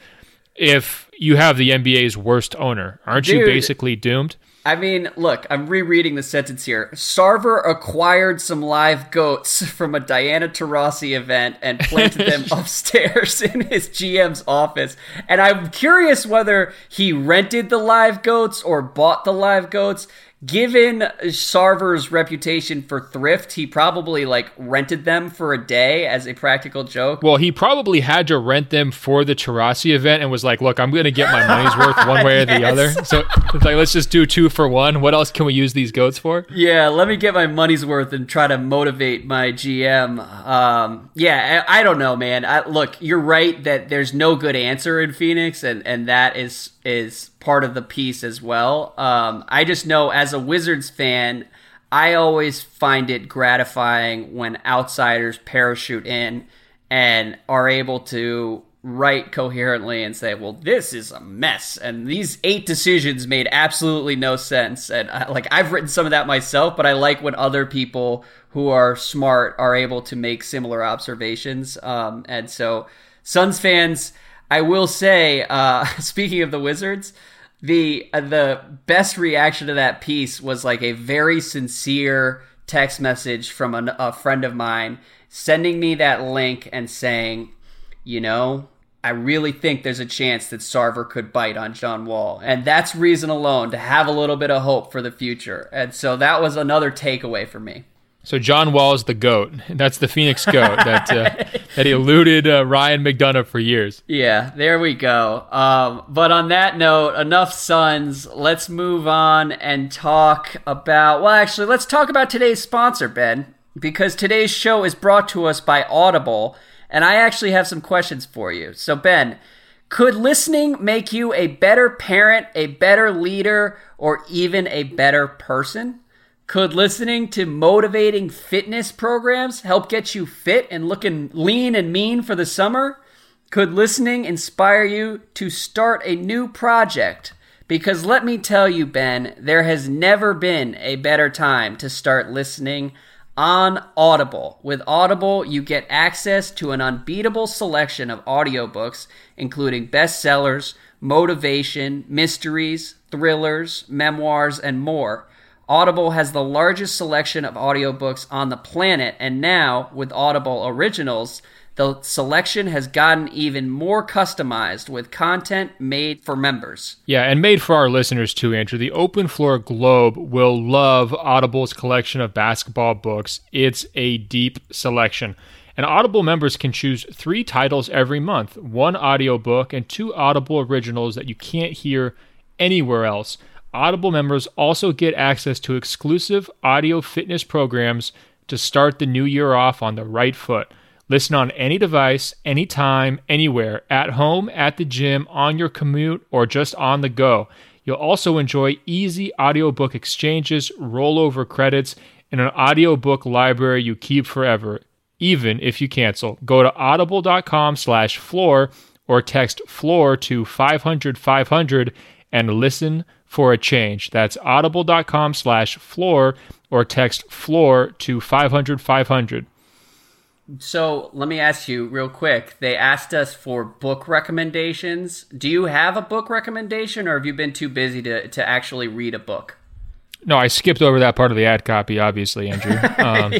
if you have the NBA's worst owner. Aren't Dude, you basically doomed? I mean, look, I'm rereading the sentence here. Sarver acquired some live goats from a Diana Taurasi event and planted them upstairs in his GM's office. And I'm curious whether he rented the live goats or bought the live goats given Sarver's reputation for thrift, he probably like rented them for a day as a practical joke. Well, he probably had to rent them for the Taurasi event and was like, "Look, I'm going to get my money's worth one way or the other." So it's like, let's just do two for one. What else can we use these goats for? Yeah, let me get my money's worth and try to motivate my GM. Um, yeah, I, I, don't know, man. I, look, you're right that there's no good answer in Phoenix, and and that is is part of the piece as well. Um, I just know as a Wizards fan, I always find it gratifying when outsiders parachute in and are able to write coherently and say, "Well, this is a mess," and these eight decisions made absolutely no sense. And I, like I've written some of that myself, but I like when other people who are smart are able to make similar observations. Um, and so, Suns fans I will say, uh, speaking of the Wizards, the uh, the best reaction to that piece was like a very sincere text message from an, a friend of mine sending me that link and saying, you know, I really think there's a chance that Sarver could bite on John Wall. And that's reason alone to have a little bit of hope for the future. And so that was another takeaway for me. So John Wall is the goat. That's the Phoenix goat that uh, that he eluded uh, Ryan McDonough for years. Yeah, there we go. Um, but on that note, enough Suns. Let's move on and talk about. Well, actually, let's talk about today's sponsor, Ben, because today's show is brought to us by Audible, and I actually have some questions for you. So, Ben. Could listening make you a better parent, a better leader, or even a better person? Could listening to motivating fitness programs help get you fit and looking lean and mean for the summer? Could listening inspire you to start a new project? Because let me tell you, Ben, there has never been a better time to start listening on Audible. With Audible, you get access to an unbeatable selection of audiobooks, including bestsellers, motivation, mysteries, thrillers, memoirs, and more. Audible has the largest selection of audiobooks on the planet, and now, with Audible Originals, the selection has gotten even more customized with content made for members. Yeah, and made for our listeners too, Andrew. The Open Floor Globe will love Audible's collection of basketball books. It's a deep selection. And Audible members can choose three titles every month one audiobook and two Audible originals that you can't hear anywhere else. Audible members also get access to exclusive audio fitness programs to start the new year off on the right foot. Listen on any device, anytime, anywhere, at home, at the gym, on your commute, or just on the go. You'll also enjoy easy audiobook exchanges, rollover credits, and an audiobook library you keep forever, even if you cancel. Go to audible.com slash floor or text floor to 500 500 and listen for a change. That's audible.com slash floor or text floor to 500 500. So let me ask you real quick. They asked us for book recommendations. Do you have a book recommendation or have you been too busy to, to actually read a book? No, I skipped over that part of the ad copy, obviously, Andrew. Um,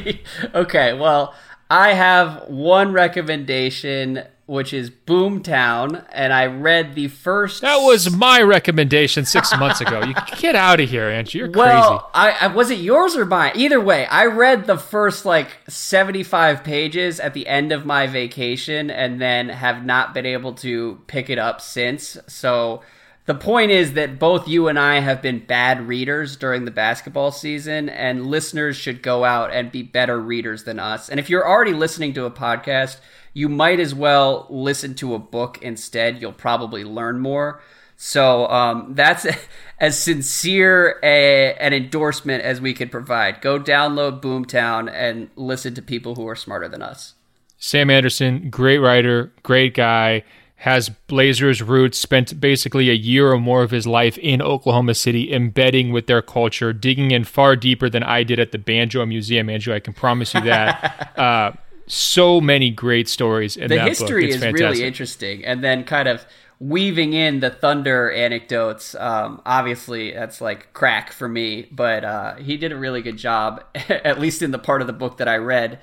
okay, well, I have one recommendation, which is Boomtown, and I read the first. That was my recommendation six months ago. You get out of here, Angie. You're well, crazy. I, I was it yours or mine? Either way, I read the first like 75 pages at the end of my vacation, and then have not been able to pick it up since. So the point is that both you and I have been bad readers during the basketball season, and listeners should go out and be better readers than us. And if you're already listening to a podcast, you might as well listen to a book instead. You'll probably learn more. So um, that's as sincere a, an endorsement as we could provide. Go download Boomtown and listen to people who are smarter than us. Sam Anderson, great writer, great guy has Blazers roots, spent basically a year or more of his life in Oklahoma City, embedding with their culture, digging in far deeper than I did at the Banjo Museum, Andrew. I can promise you that. uh, so many great stories in the that history book. is fantastic. really interesting, and then kind of weaving in the Thunder anecdotes. Um, obviously, that's like crack for me, but uh, he did a really good job, at least in the part of the book that I read.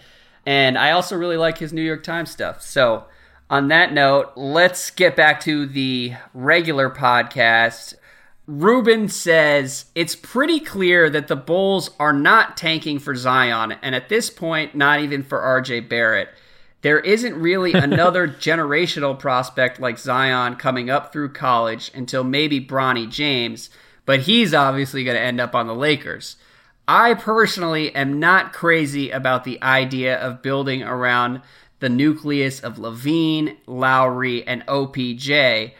And I also really like his New York Times stuff. So on that note, let's get back to the regular podcast. Ruben says it's pretty clear that the Bulls are not tanking for Zion, and at this point, not even for RJ Barrett. There isn't really another generational prospect like Zion coming up through college until maybe Bronny James, but he's obviously going to end up on the Lakers. I personally am not crazy about the idea of building around the nucleus of LaVine, Lauri, and OPJ,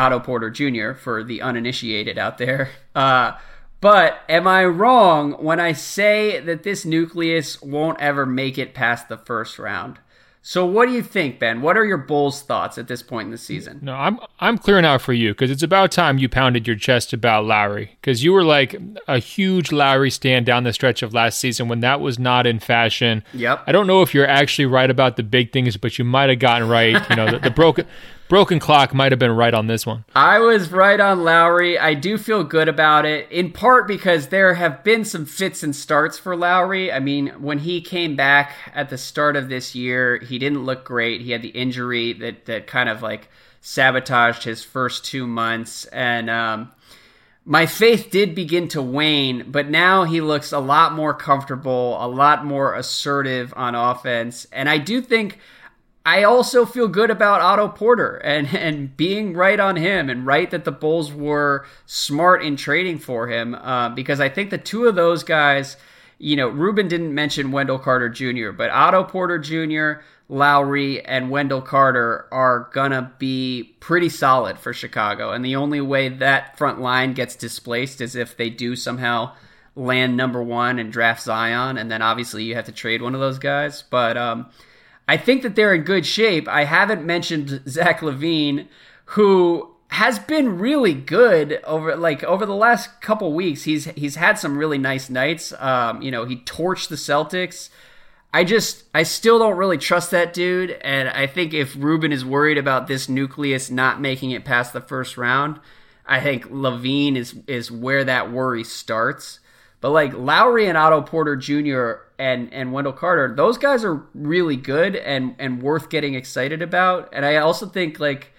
Otto Porter Jr., for the uninitiated out there. Uh, but am I wrong when I say that this nucleus won't ever make it past the first round? So what do you think, Ben? What are your Bulls thoughts at this point in the season? No, I'm I'm clearing out for you because it's about time you pounded your chest about Lauri because you were like a huge Lauri stand down the stretch of last season when that was not in fashion. Yep. I don't know if you're actually right about the big things, but you might have gotten right. You know, the, the broken broken clock might have been right on this one. I was right on Lauri. I do feel good about it, in part because there have been some fits and starts for Lauri. I mean, when he came back at the start of this year, he didn't look great. He had the injury that that kind of like sabotaged his first two months, and um, my faith did begin to wane, but now he looks a lot more comfortable, a lot more assertive on offense, and I do think I also feel good about Otto Porter and and being right on him and right that the Bulls were smart in trading for him uh, because I think the two of those guys, you know, Ruben didn't mention Wendell Carter Jr., but Otto Porter Jr., Lauri, and Wendell Carter are gonna be pretty solid for Chicago, and the only way that front line gets displaced is if they do somehow land number one and draft Zion, and then obviously you have to trade one of those guys, but. um I think that they're in good shape. I haven't mentioned Zach LaVine, who has been really good over like over the last couple weeks. He's he's had some really nice nights. Um, you know, he torched the Celtics. I just I still don't really trust that dude, and I think if Ruben is worried about this nucleus not making it past the first round, I think LaVine is is where that worry starts. But like Lauri and Otto Porter Jr. and and Wendell Carter, those guys are really good and and worth getting excited about. And I also think like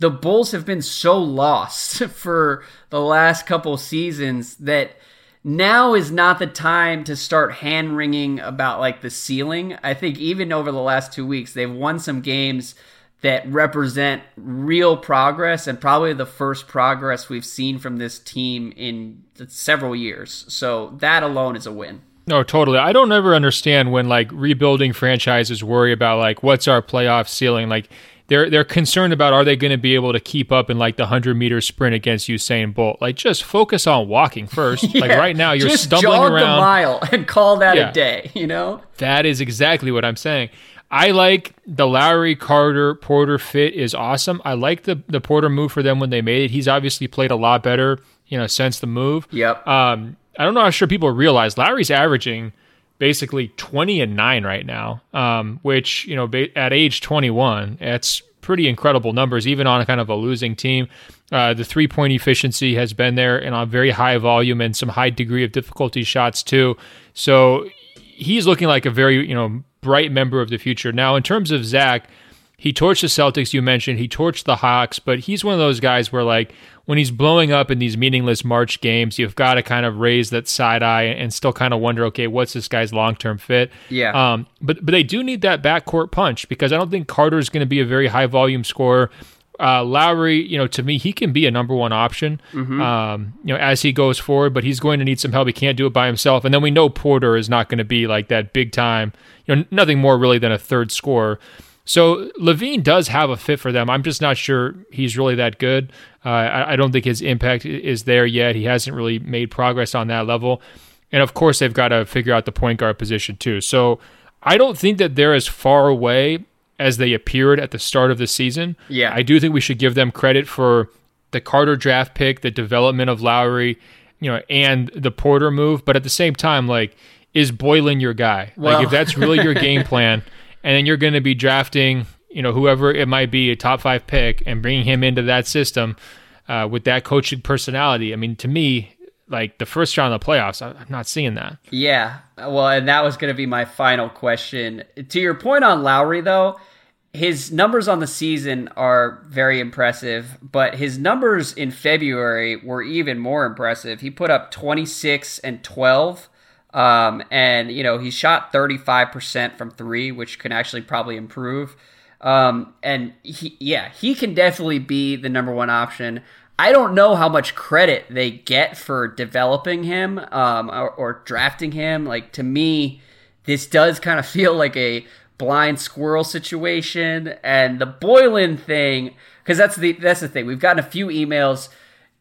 the Bulls have been so lost for the last couple seasons that now is not the time to start hand wringing about like the ceiling. I think even over the last two weeks, they've won some games that represent real progress and probably the first progress we've seen from this team in several years. So that alone is a win. No, totally. I don't ever understand when like rebuilding franchises worry about like what's our playoff ceiling. Like they're they're concerned about are they going to be able to keep up in like the hundred meter sprint against Usain Bolt? Like just focus on walking first. yeah, like right now you're stumbling jog around the mile and call that yeah. a day. You know that is exactly what I'm saying. I like the Lauri Carter Porter fit is awesome. I like the the Porter move for them when they made it. He's obviously played a lot better, you know, since the move. Yep. Um, I don't know how sure people realize Lauri's averaging basically 20 and 9 right now, um, which, you know, at age 21, it's pretty incredible numbers, even on a kind of a losing team. Uh, the three point efficiency has been there and on very high volume and some high degree of difficulty shots, too. So he's looking like a very, you know, bright member of the future. Now, in terms of Zach, he torched the Celtics, you mentioned. He torched the Hawks, but he's one of those guys where, like, when he's blowing up in these meaningless March games, you've got to kind of raise that side eye and still kind of wonder, okay, what's this guy's long term fit? Yeah. Um, but but they do need that backcourt punch because I don't think Carter's going to be a very high volume scorer. Uh, Lauri, you know, to me, he can be a number one option, Mm-hmm. um, you know, as he goes forward. But he's going to need some help. He can't do it by himself. And then we know Porter is not going to be like that big time, you know, nothing more really than a third scorer. So LaVine does have a fit for them. I'm just not sure he's really that good. Uh, I, I don't think his impact is there yet. He hasn't really made progress on that level. And of course, they've got to figure out the point guard position too. So I don't think that they're as far away as they appeared at the start of the season. Yeah. I do think we should give them credit for the Carter draft pick, the development of Lauri, you know, and the Porter move. But at the same time, like, is Boylen your guy? Well- like, if that's really your game plan, and then you're going to be drafting, you know, whoever it might be, a top five pick, and bringing him into that system uh, with that coaching personality. I mean, to me, like the first round of the playoffs, I'm not seeing that. Yeah. Well, and that was going to be my final question. To your point on Lauri, though, his numbers on the season are very impressive, but his numbers in February were even more impressive. He put up 26 and 12. Um, and you know, he shot 35% from three, which can actually probably improve. Um, and he, yeah, he can definitely be the number one option. I don't know how much credit they get for developing him um, or, or drafting him. Like to me, this does kind of feel like a blind squirrel situation, and the Boylen thing because that's the that's the thing. We've gotten a few emails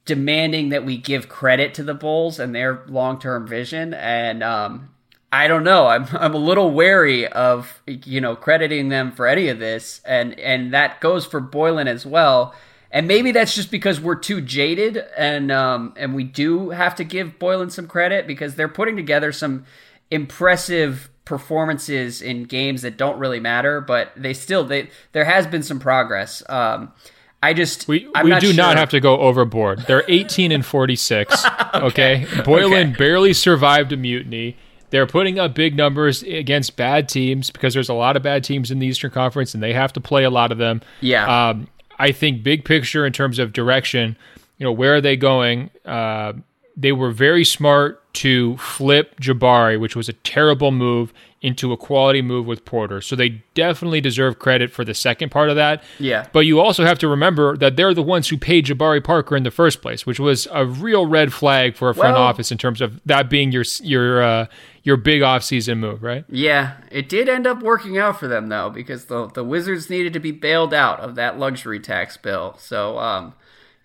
demanding that we give credit to the Bulls and their long term vision, and um, I don't know. I'm I'm a little wary of you know crediting them for any of this, and and that goes for Boylen as well. And maybe that's just because we're too jaded, and um, and we do have to give Boylen some credit because they're putting together some impressive performances in games that don't really matter, but they still they there has been some progress. Um, I just We, I'm we not do sure. not have to go overboard. They're 18 and 46. okay. Boylen Okay. barely survived a mutiny. They're putting up big numbers against bad teams because there's a lot of bad teams in the Eastern Conference and they have to play a lot of them. Yeah. Um, I think big picture in terms of direction, you know, where are they going? Uh, they were very smart to flip Jabari, which was a terrible move, into a quality move with Porter. So they definitely deserve credit for the second part of that. Yeah. But you also have to remember that they're the ones who paid Jabari Parker in the first place, which was a real red flag for a front Well- office in terms of that being your your uh, your big offseason move, right? Yeah, it did end up working out for them though, because the the Wizards needed to be bailed out of that luxury tax bill. So, um,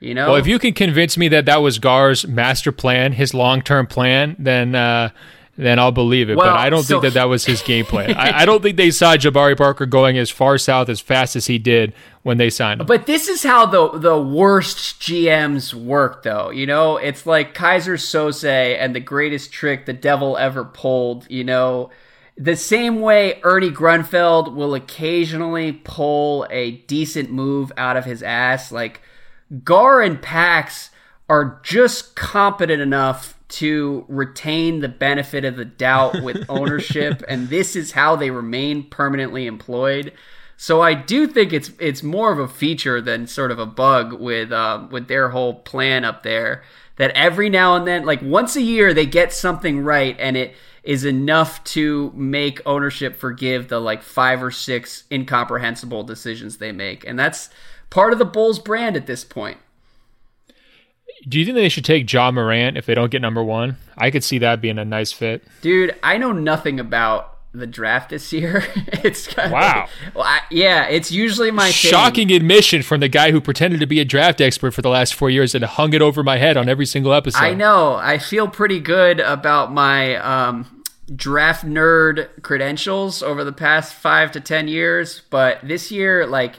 you know, Well, if you can convince me that that was Gar's master plan, his long term plan, then uh, then I'll believe it. Well, but I don't so- think that that was his game plan. I, I don't think they saw Jabari Parker going as far south as fast as he did when they signed him. But this is how the the worst GMs work, though. You know, it's like Keyser Söze and the greatest trick the devil ever pulled. You know, the same way Ernie Grunfeld will occasionally pull a decent move out of his ass. Like Gar and Pax are just competent enough to retain the benefit of the doubt with ownership, and this is how they remain permanently employed. So I do think it's it's more of a feature than sort of a bug with um, with their whole plan up there. That every now and then, like once a year, they get something right, and it is enough to make ownership forgive the like five or six incomprehensible decisions they make, and that's part of the Bulls brand at this point. Do you think they should take John Morant if they don't get number one? I could see that being a nice fit. Dude, I know nothing about the draft this year. it's kind Wow. well, I, yeah, it's usually my thing. Shocking admission from the guy who pretended to be a draft expert for the last four years and hung it over my head on every single episode. I know. I feel pretty good about my um, draft nerd credentials over the past five to ten years, but this year, like,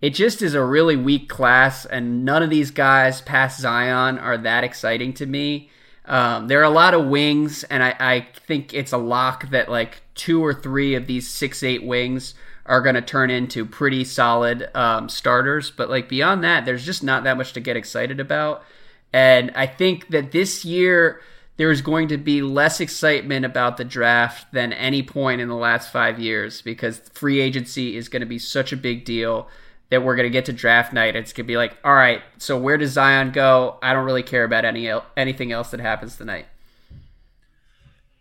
it just is a really weak class, and none of these guys past Zion are that exciting to me. Um, there are a lot of wings, and I, I think it's a lock that like two or three of these six eight wings are going to turn into pretty solid um, starters. But like beyond that, there's just not that much to get excited about. And I think that this year there's going to be less excitement about the draft than any point in the last five years because free agency is going to be such a big deal that we're going to get to draft night. It's going to be like, all right, so where does Zion go? I don't really care about any anything else that happens tonight.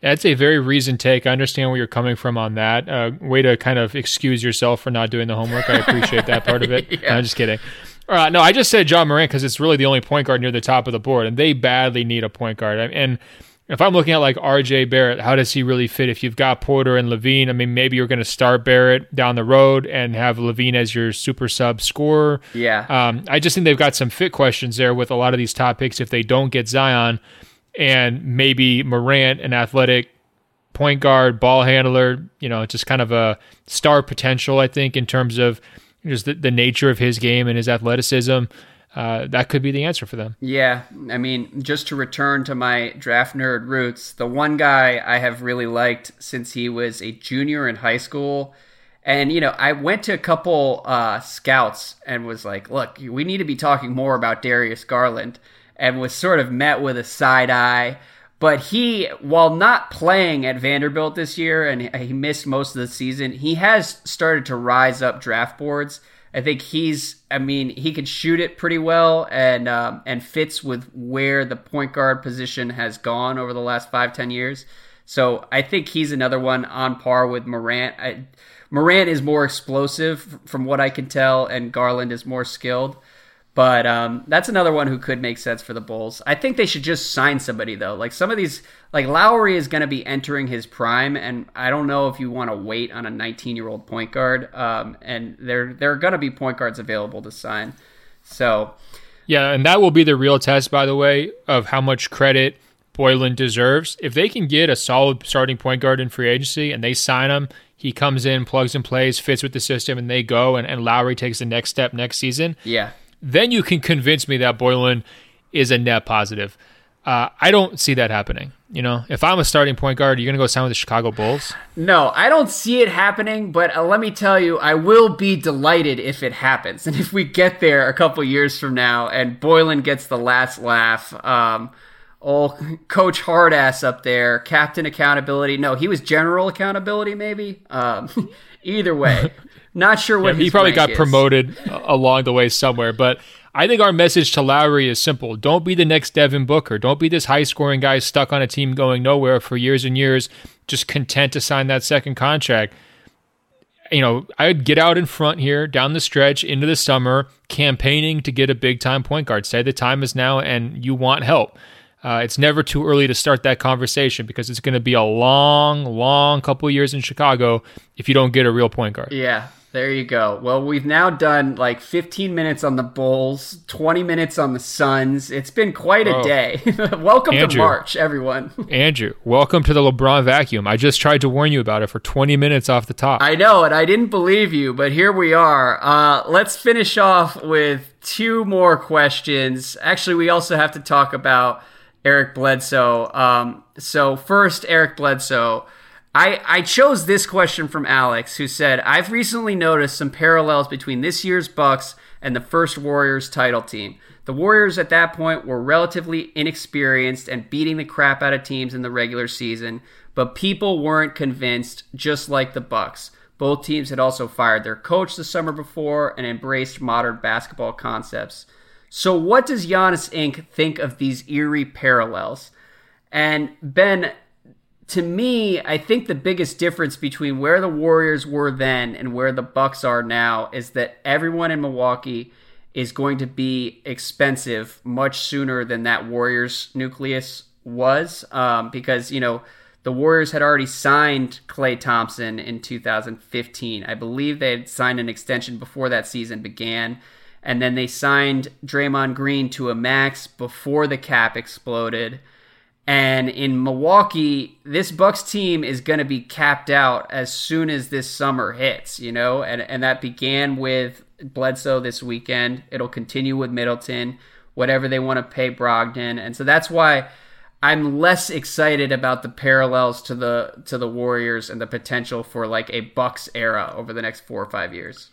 That's a very reasoned take. I understand where you're coming from on that. Uh, way to kind of excuse yourself for not doing the homework. I appreciate that part of it. yeah. no, I'm just kidding. Uh, no, I just said John Morant because it's really the only point guard near the top of the board, and they badly need a point guard. And if I'm looking at like RJ Barrett, how does he really fit? If you've got Porter and LaVine, I mean, maybe you're going to start Barrett down the road and have LaVine as your super sub scorer. Yeah. Um, I just think they've got some fit questions there with a lot of these top picks if they don't get Zion and maybe Morant, an athletic point guard, ball handler, you know, just kind of a star potential, I think, in terms of just the, the nature of his game and his athleticism. Uh, that could be the answer for them. Yeah. I mean, just to return to my draft nerd roots, the one guy I have really liked since he was a junior in high school. And, you know, I went to a couple uh, scouts and was like, look, we need to be talking more about Darius Garland and was sort of met with a side eye. But he, while not playing at Vanderbilt this year and he missed most of the season, he has started to rise up draft boards. I think he's, I mean, he can shoot it pretty well and um, and fits with where the point guard position has gone over the last five ten years. So I think he's another one on par with Morant. I, Morant is more explosive from what I can tell, and Garland is more skilled. But um, that's another one who could make sense for the Bulls. I think they should just sign somebody though. Like some of these, like Lauri is going to be entering his prime, and I don't know if you want to wait on a 19 year old point guard. Um, and there there are going to be point guards available to sign. So, yeah, and that will be the real test, by the way, of how much credit Boylen deserves. If they can get a solid starting point guard in free agency and they sign him, he comes in, plugs and plays, fits with the system, and they go, and, and Lauri takes the next step next season. Yeah then you can convince me that Boylen is a net positive. Uh, I don't see that happening. You know, if I'm a starting point guard, you're going to go sign with the Chicago Bulls? No, I don't see it happening, but uh, let me tell you, I will be delighted if it happens. And if we get there a couple years from now and Boylen gets the last laugh, um, old Coach Hardass up there, captain accountability. No, he was general accountability, maybe. Um, either way, Not sure what yeah, he probably got is. promoted along the way somewhere, but I think our message to Lauri is simple. Don't be the next Devin Booker. Don't be this high scoring guy stuck on a team going nowhere for years and years, just content to sign that second contract. You know, I'd get out in front here down the stretch into the summer, campaigning to get a big time point guard. Say the time is now and you want help. Uh, it's never too early to start that conversation because it's going to be a long, long couple years in Chicago if you don't get a real point guard. Yeah, there you go. Well, we've now done like 15 minutes on the Bulls, 20 minutes on the Suns. It's been quite a day. welcome Andrew, to March, everyone. Andrew, welcome to the LeBron vacuum. I just tried to warn you about it for 20 minutes off the top. I know, and I didn't believe you, but here we are. Uh, let's finish off with two more questions. Actually, we also have to talk about Eric Bledsoe. Um, so, first, Eric Bledsoe. I, I chose this question from Alex, who said, I've recently noticed some parallels between this year's Bucks and the first Warriors title team. The Warriors at that point were relatively inexperienced and beating the crap out of teams in the regular season, but people weren't convinced, just like the Bucks. Both teams had also fired their coach the summer before and embraced modern basketball concepts. So, what does Giannis Inc. think of these eerie parallels? And Ben, to me, I think the biggest difference between where the Warriors were then and where the Bucks are now is that everyone in Milwaukee is going to be expensive much sooner than that Warriors nucleus was, um, because you know the Warriors had already signed Klay Thompson in 2015. I believe they had signed an extension before that season began, and then they signed Draymond Green to a max before the cap exploded. And in Milwaukee, this Bucks team is going to be capped out as soon as this summer hits, you know, and and that began with Bledsoe this weekend. It'll continue with Middleton, whatever they want to pay Brogdon, and so that's why I'm less excited about the parallels to the to the Warriors and the potential for like a Bucks era over the next four or five years.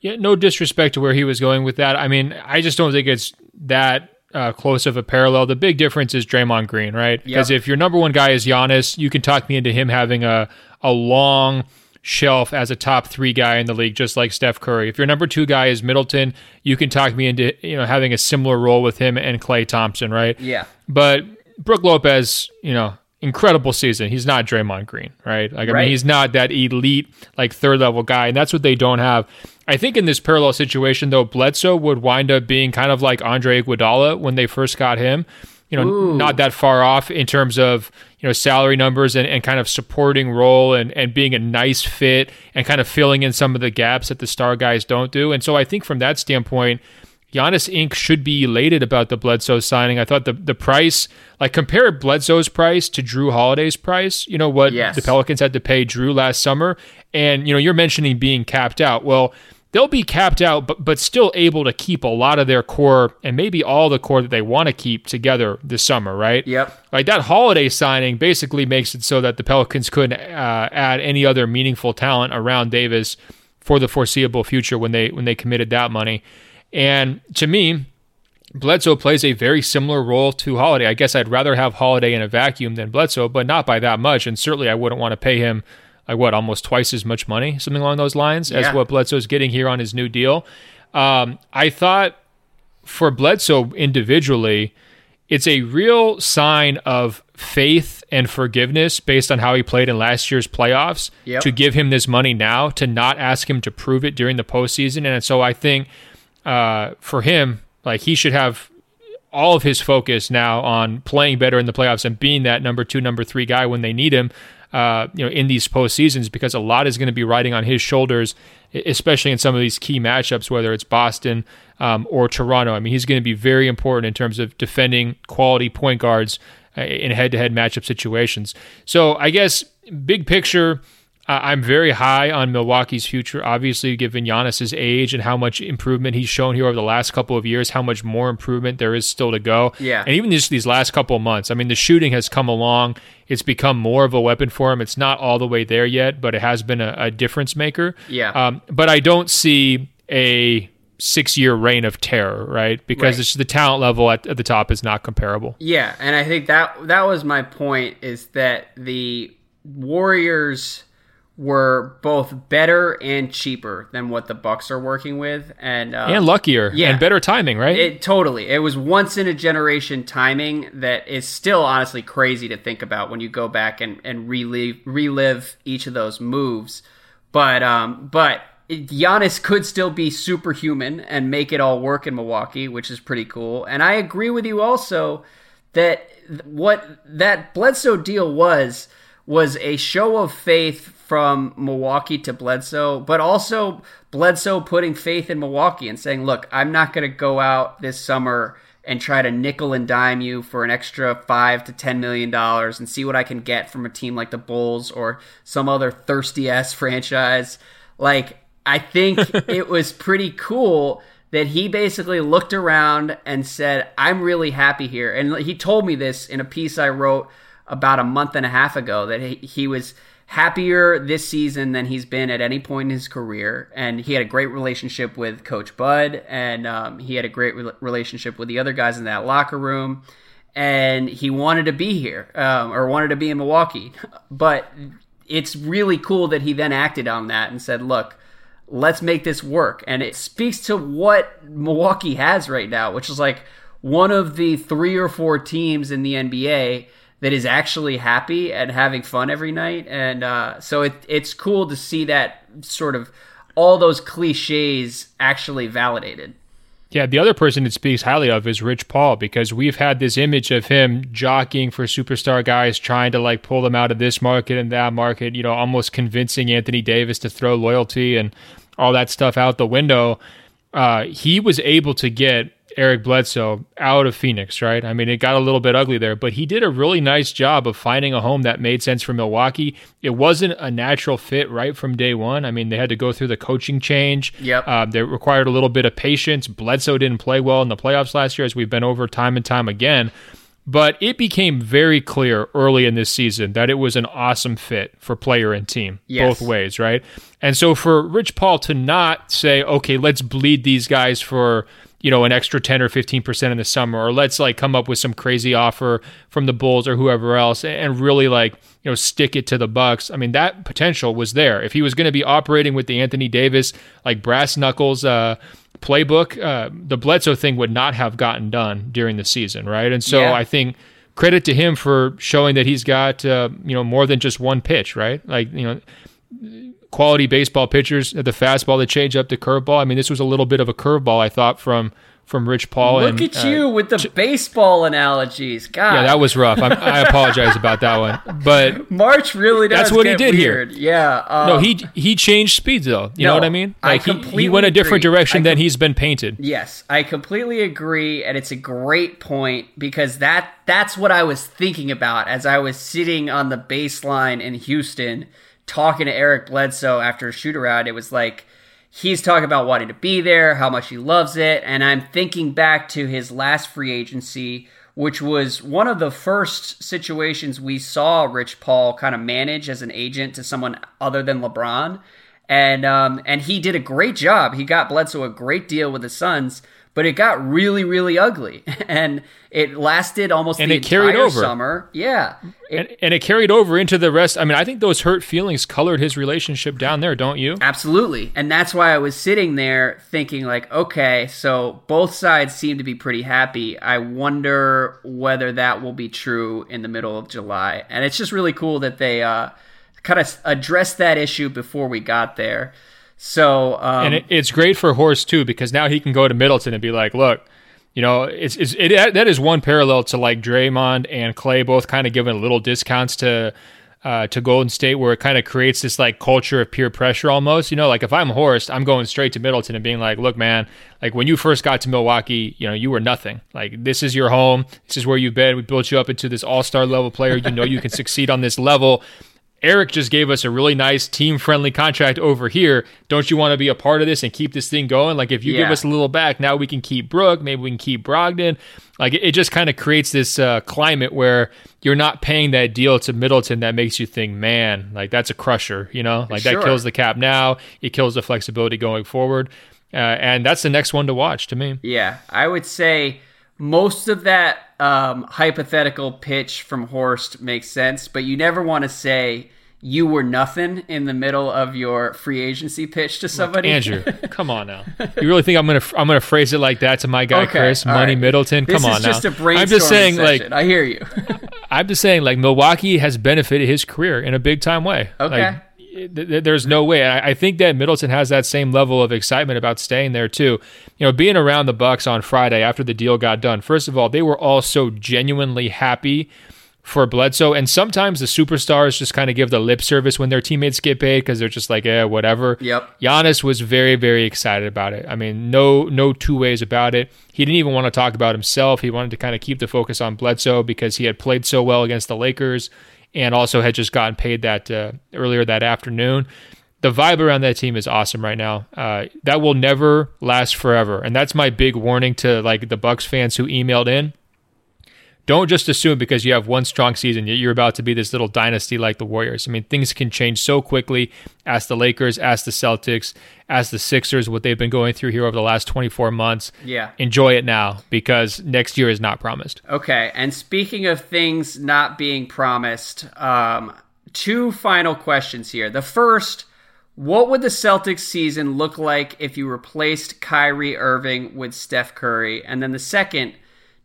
Yeah, no disrespect to where he was going with that. I mean, I just don't think it's that uh, close of a parallel. The big difference is Draymond Green, right? Because Yep. if your number one guy is Giannis, you can talk me into him having a a long shelf as a top three guy in the league, just like Steph Curry. If your number two guy is Middleton, you can talk me into you know having a similar role with him and Klay Thompson, right? Yeah. But Brook Lopez, you know, incredible season. He's not Draymond Green, right? Like I Right. mean, he's not that elite like third level guy, and that's what they don't have. I think in this parallel situation though, Bledsoe would wind up being kind of like Andre Iguodala when they first got him. You know, Ooh. not that far off in terms of you know salary numbers and, and kind of supporting role and, and being a nice fit and kind of filling in some of the gaps that the star guys don't do. And so I think from that standpoint, Giannis Inc. should be elated about the Bledsoe signing. I thought the the price, like compare Bledsoe's price to Jrue Holiday's price. You know what Yes. the Pelicans had to pay Drew last summer, and you know you're mentioning being capped out. Well, they'll be capped out, but but still able to keep a lot of their core and maybe all the core that they want to keep together this summer, right? Yep. Like that holiday signing basically makes it so that the Pelicans couldn't uh, add any other meaningful talent around Davis for the foreseeable future when they when they committed that money. And to me, Bledsoe plays a very similar role to Holiday. I guess I'd rather have Holiday in a vacuum than Bledsoe, but not by that much. And certainly I wouldn't want to pay him like what almost twice as much money, something along those lines, as Yeah. what Bledsoe's getting here on his new deal. Um, I thought for Bledsoe individually, it's a real sign of faith and forgiveness based on how he played in last year's playoffs Yep. to give him this money now to not ask him to prove it during the postseason. And so I think uh, for him, like he should have all of his focus now on playing better in the playoffs and being that number two, number three guy when they need him. Uh, you know, in these postseasons, because a lot is going to be riding on his shoulders, especially in some of these key matchups, whether it's Boston um, or Toronto. I mean, he's going to be very important in terms of defending quality point guards uh, in head-to-head matchup situations. So, I guess big picture. I'm very high on Milwaukee's future, obviously, given Giannis's age and how much improvement he's shown here over the last couple of years, how much more improvement there is still to go. Yeah. And even just these last couple of months, I mean, the shooting has come along. It's become more of a weapon for him. It's not all the way there yet, but it has been a, a difference maker. Yeah. Um, but I don't see a six year reign of terror, right? Because Right. it's the talent level at, at the top is not comparable. Yeah, and I think that that was my point is that the Warriors were both better and cheaper than what the Bucks are working with, and uh, and luckier yeah. and better timing, right? It totally. It was once in a generation timing that is still honestly crazy to think about when you go back and, and relive relive each of those moves. But um but Giannis could still be superhuman and make it all work in Milwaukee, which is pretty cool. And I agree with you also that what that Bledsoe deal was was a show of faith from Milwaukee to Bledsoe, but also Bledsoe putting faith in Milwaukee and saying, "Look, I'm not going to go out this summer and try to nickel and dime you for an extra 5 to 10 million dollars and see what I can get from a team like the Bulls or some other thirsty ass franchise." Like I think it was pretty cool that he basically looked around and said, I'm really happy here. And he told me this in a piece I wrote about a month and a half ago that he, he was happier this season than he's been at any point in his career. And he had a great relationship with Coach Bud, and um, he had a great re- relationship with the other guys in that locker room. And he wanted to be here, um, or wanted to be in Milwaukee. But it's really cool that he then acted on that and said, look, let's make this work. And it speaks to what Milwaukee has right now, which is like one of the three or four teams in the NBA that is actually happy and having fun every night. And uh, so it, it's cool to see that sort of all those cliches actually validated. Yeah, the other person it speaks highly of is Rich Paul because we've had this image of him jockeying for superstar guys, trying to like pull them out of this market and that market, you know, almost convincing Anthony Davis to throw loyalty and all that stuff out the window. Uh, he was able to get Eric Bledsoe out of Phoenix, right? I mean, it got a little bit ugly there, but he did a really nice job of finding a home that made sense for Milwaukee. It wasn't a natural fit right from day one. I mean, they had to go through the coaching change. Yep. Uh, they required a little bit of patience. Bledsoe didn't play well in the playoffs last year, as we've been over time and time again. But it became very clear early in this season that it was an awesome fit for player and team, Yes. both ways, right? And so for Rich Paul to not say, okay, let's bleed these guys for you know, an extra 10 or 15% in the summer, or let's like come up with some crazy offer from the Bulls or whoever else and really like, you know, stick it to the Bucks. I mean, that potential was there. If he was going to be operating with the Anthony Davis, like brass knuckles, uh, playbook, uh, the Bledsoe thing would not have gotten done during the season, right? And so Yeah. I think credit to him for showing that he's got uh, you know more than just one pitch, right? Like you know quality baseball pitchers, at the fastball, the changeup, the curveball. I mean, this was a little bit of a curveball, I thought, from from Rich Paul. Look and, at uh, you with the baseball analogies. God, yeah, that was rough. I'm, I apologize about that one, but March really That's what he did here. Yeah. Um, no, he he changed speeds though. You know what I mean? I Like he, he completely went a different agree. direction I than he's been painted. Yes, I completely agree, and it's a great point because that that's what I was thinking about as I was sitting on the baseline in Houston talking to Eric Bledsoe after a shoot around. It was like he's talking about wanting to be there, how much he loves it, and I'm thinking back to his last free agency, which was one of the first situations we saw Rich Paul kind of manage as an agent to someone other than LeBron and um, and he did a great job. He got Bledsoe a great deal with the Suns, but it got really, really ugly, and it lasted almost And the it carried entire over. summer. Yeah, It- And, and it carried over into the rest. I mean, I think those hurt feelings colored his relationship down there, don't you? absolutely, and that's why I was sitting there thinking, like, okay, so both sides seem to be pretty happy. I wonder whether that will be true in the middle of July, and it's just really cool that they uh, kind of addressed that issue before we got there. So, um, and it, it's great for Horst too because now he can go to Middleton and be like, look, you know, it's, it's it that is one parallel to like Draymond and Klay both kind of giving little discounts to uh, to Golden State where it kind of creates this like culture of peer pressure almost. You know, like if I'm Horst, I'm going straight to Middleton and being like, look, man, like when you first got to Milwaukee, you know, you were nothing. Like this is your home. This is where you've been. We built you up into this all star level player. You know, you can succeed on this level. Eric just gave us a really nice team friendly contract over here. Don't you want to be a part of this and keep this thing going? Like, if you give us a little back, now we can keep Brook. Maybe we can keep Brogdon. Like, it, it just kind of creates this uh, climate where you're not paying that deal to Middleton that makes you think, man, like that's a crusher, you know? Like, Sure. that kills the cap now. It kills the flexibility going forward. Uh, and that's the next one to watch to me. Yeah, I would say most of that um, hypothetical pitch from Horst makes sense, but you never want to say you were nothing in the middle of your free agency pitch to somebody. Andrew, come on now. You really think I'm gonna I'm gonna phrase it like that to my guy Okay, Khris Money right. Middleton? This Come on just now. a brainstorming I'm just saying like. I hear you. I'm just saying, like Milwaukee has benefited his career in a big time way. Okay. Like, there's no way. I, I think that Middleton has that same level of excitement about staying there too. You know, being around the Bucks on Friday after the deal got done. First of all, they were all so genuinely happy for Bledsoe, and sometimes the superstars just kind of give the lip service when their teammates get paid because they're just like, eh, whatever. Yep. Giannis was very, very excited about it. I mean, no, no two ways about it. He didn't even want to talk about himself. He wanted to kind of keep the focus on Bledsoe because he had played so well against the Lakers, and also had just gotten paid that uh, earlier that afternoon. The vibe around that team is awesome right now. Uh, that will never last forever, and that's my big warning to like the Bucks fans who emailed in don't just assume because you have one strong season that you're about to be this little dynasty like the Warriors. I mean, things can change so quickly. Ask the Lakers, ask the Celtics, ask the Sixers what they've been going through here over the last 24 months. Yeah. Enjoy it now because next year is not promised. Okay, and speaking of things not being promised, um, two final questions here. The first, what would the Celtics season look like if you replaced Kyrie Irving with Steph Curry? And then the second,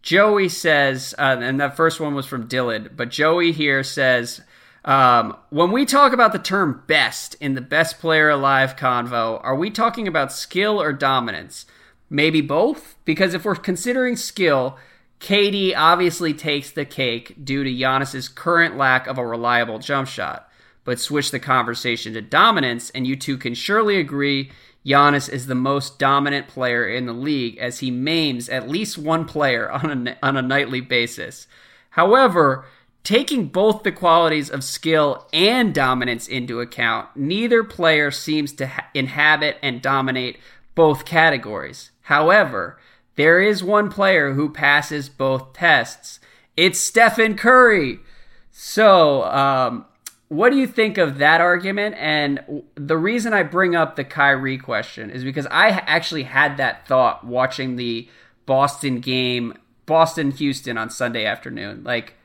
Joey says, uh, and that first one was from Dylan, but Joey here says, um, when we talk about the term best in the best player alive convo, are we talking about skill or dominance? Maybe both? Because if we're considering skill, KD obviously takes the cake due to Giannis's current lack of a reliable jump shot. But switch the conversation to dominance, and you two can surely agree Giannis is the most dominant player in the league as he maims at least one player on a, on a nightly basis. However, taking both the qualities of skill and dominance into account, neither player seems to ha- inhabit and dominate both categories. However, there is one player who passes both tests. It's Stephen Curry. So, um, what do you think of that argument? And the reason I bring up the Kyrie question is because I actually had that thought watching the Boston game, Boston Houston on Sunday afternoon. Like,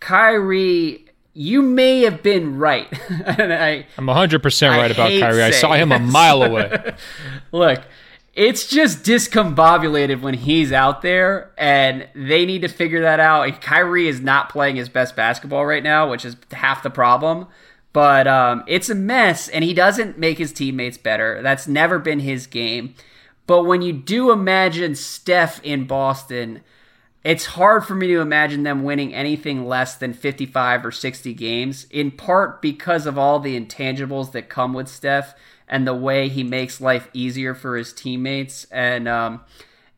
Kyrie, you may have been right. I, am 100% right about Kyrie. I saw him a mile away. Look, it's just discombobulated when he's out there, and they need to figure that out. And Kyrie is not playing his best basketball right now, which is half the problem. But um, it's a mess, and he doesn't make his teammates better. That's never been his game. But when you do imagine Steph in Boston, it's hard for me to imagine them winning anything less than 55 or 60 games, in part because of all the intangibles that come with Steph and the way he makes life easier for his teammates. And um,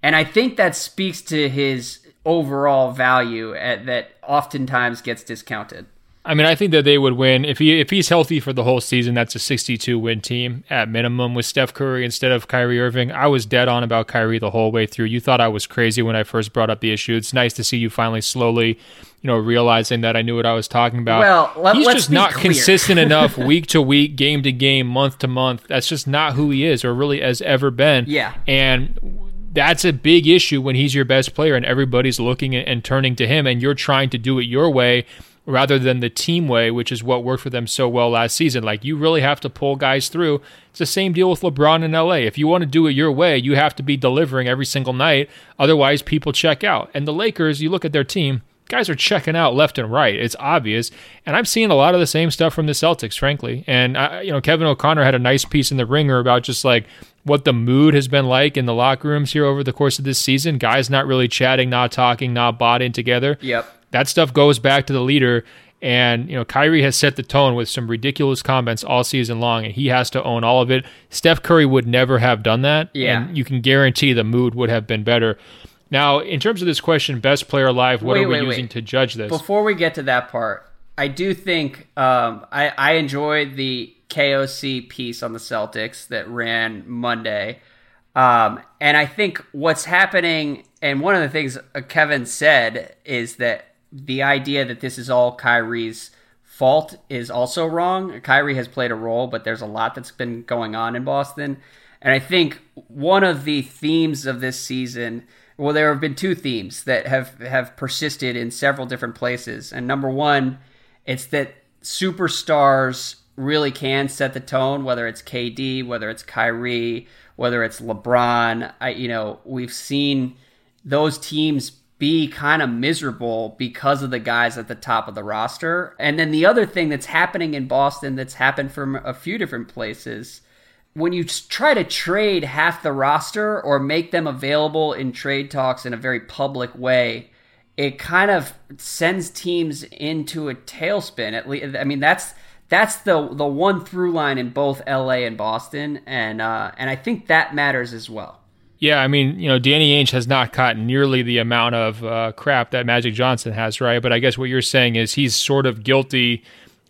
and I think that speaks to his overall value at, that oftentimes gets discounted. I mean, I think that they would win if he if he's healthy for the whole season. That's a 62 win team at minimum with Steph Curry instead of Kyrie Irving. I was dead on about Kyrie the whole way through. You thought I was crazy when I first brought up the issue. It's nice to see you finally slowly, you know, realizing that I knew what I was talking about. Well, let, he's just not clear. consistent enough week to week, game to game, month to month. That's just not who he is, or really has ever been. Yeah, and that's a big issue when he's your best player and everybody's looking and turning to him, and you're trying to do it your way rather than the team way, which is what worked for them so well last season. Like you really have to pull guys through. It's the same deal with LeBron in LA. If you want to do it your way, you have to be delivering every single night. Otherwise, people check out. And the Lakers, you look at their team, guys are checking out left and right. It's obvious. And I'm seeing a lot of the same stuff from the Celtics, frankly. And, I, you know, Kevin O'Connor had a nice piece in the ringer about just like what the mood has been like in the locker rooms here over the course of this season. Guys not really chatting, not talking, not bought in together. Yep that stuff goes back to the leader. And, you know, Kyrie has set the tone with some ridiculous comments all season long, and he has to own all of it. Steph Curry would never have done that. Yeah. And you can guarantee the mood would have been better. Now, in terms of this question, best player alive, what wait, are we wait, using wait. to judge this? Before we get to that part, I do think um, I, I enjoyed the KOC piece on the Celtics that ran Monday. Um, and I think what's happening, and one of the things Kevin said is that the idea that this is all Kyrie's fault is also wrong. Kyrie has played a role, but there's a lot that's been going on in Boston. And I think one of the themes of this season, well, there have been two themes that have, have persisted in several different places. And number one, it's that superstars really can set the tone, whether it's KD, whether it's Kyrie, whether it's LeBron. I, you know, we've seen those teams be kind of miserable because of the guys at the top of the roster. And then the other thing that's happening in Boston that's happened from a few different places when you try to trade half the roster or make them available in trade talks in a very public way, it kind of sends teams into a tailspin. At least, I mean, that's that's the the one through line in both LA and Boston, and uh, and I think that matters as well. Yeah, I mean, you know, Danny Ainge has not caught nearly the amount of uh, crap that Magic Johnson has, right? But I guess what you're saying is he's sort of guilty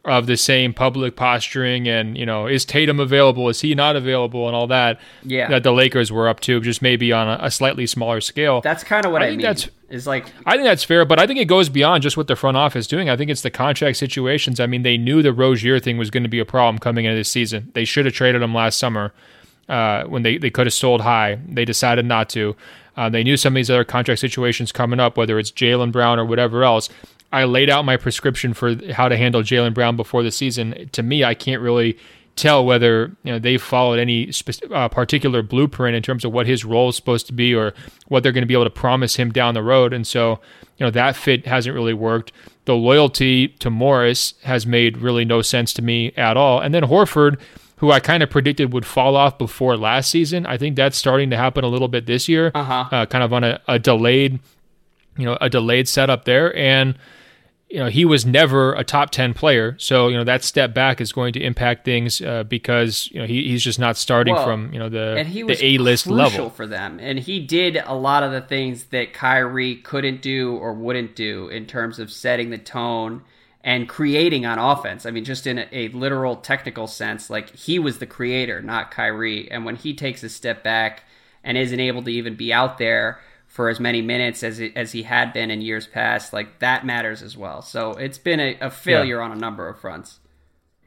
of the same public posturing and, you know, is Tatum available? Is he not available? And all that. Yeah. That the Lakers were up to, just maybe on a, a slightly smaller scale. That's kind of what I, I mean. That's, is like I think that's fair, but I think it goes beyond just what the front office doing. I think it's the contract situations. I mean, they knew the Rozier thing was going to be a problem coming into this season. They should have traded him last summer uh, when they, they could have sold high. They decided not to. Uh, they knew some of these other contract situations coming up, whether it's Jaylen Brown or whatever else. I laid out my prescription for how to handle Jaylen Brown before the season. To me, I can't really tell whether you know they followed any spe- uh, particular blueprint in terms of what his role is supposed to be or what they're going to be able to promise him down the road. And so, you know, that fit hasn't really worked. The loyalty to Morris has made really no sense to me at all. And then Horford who I kind of predicted would fall off before last season. I think that's starting to happen a little bit this year, uh-huh. uh, kind of on a, a, delayed, you know, a delayed setup there. And you know, he was never a top ten player, so you know that step back is going to impact things uh, because you know he, he's just not starting well, from you know the and he was the A list level for them, and he did a lot of the things that Kyrie couldn't do or wouldn't do in terms of setting the tone and creating on offense. I mean, just in a, a, literal technical sense, like he was the creator, not Kyrie. And when he takes a step back and isn't able to even be out there for as many minutes as it, as he had been in years past, like that matters as well. So it's been a, a failure yeah. on a number of fronts.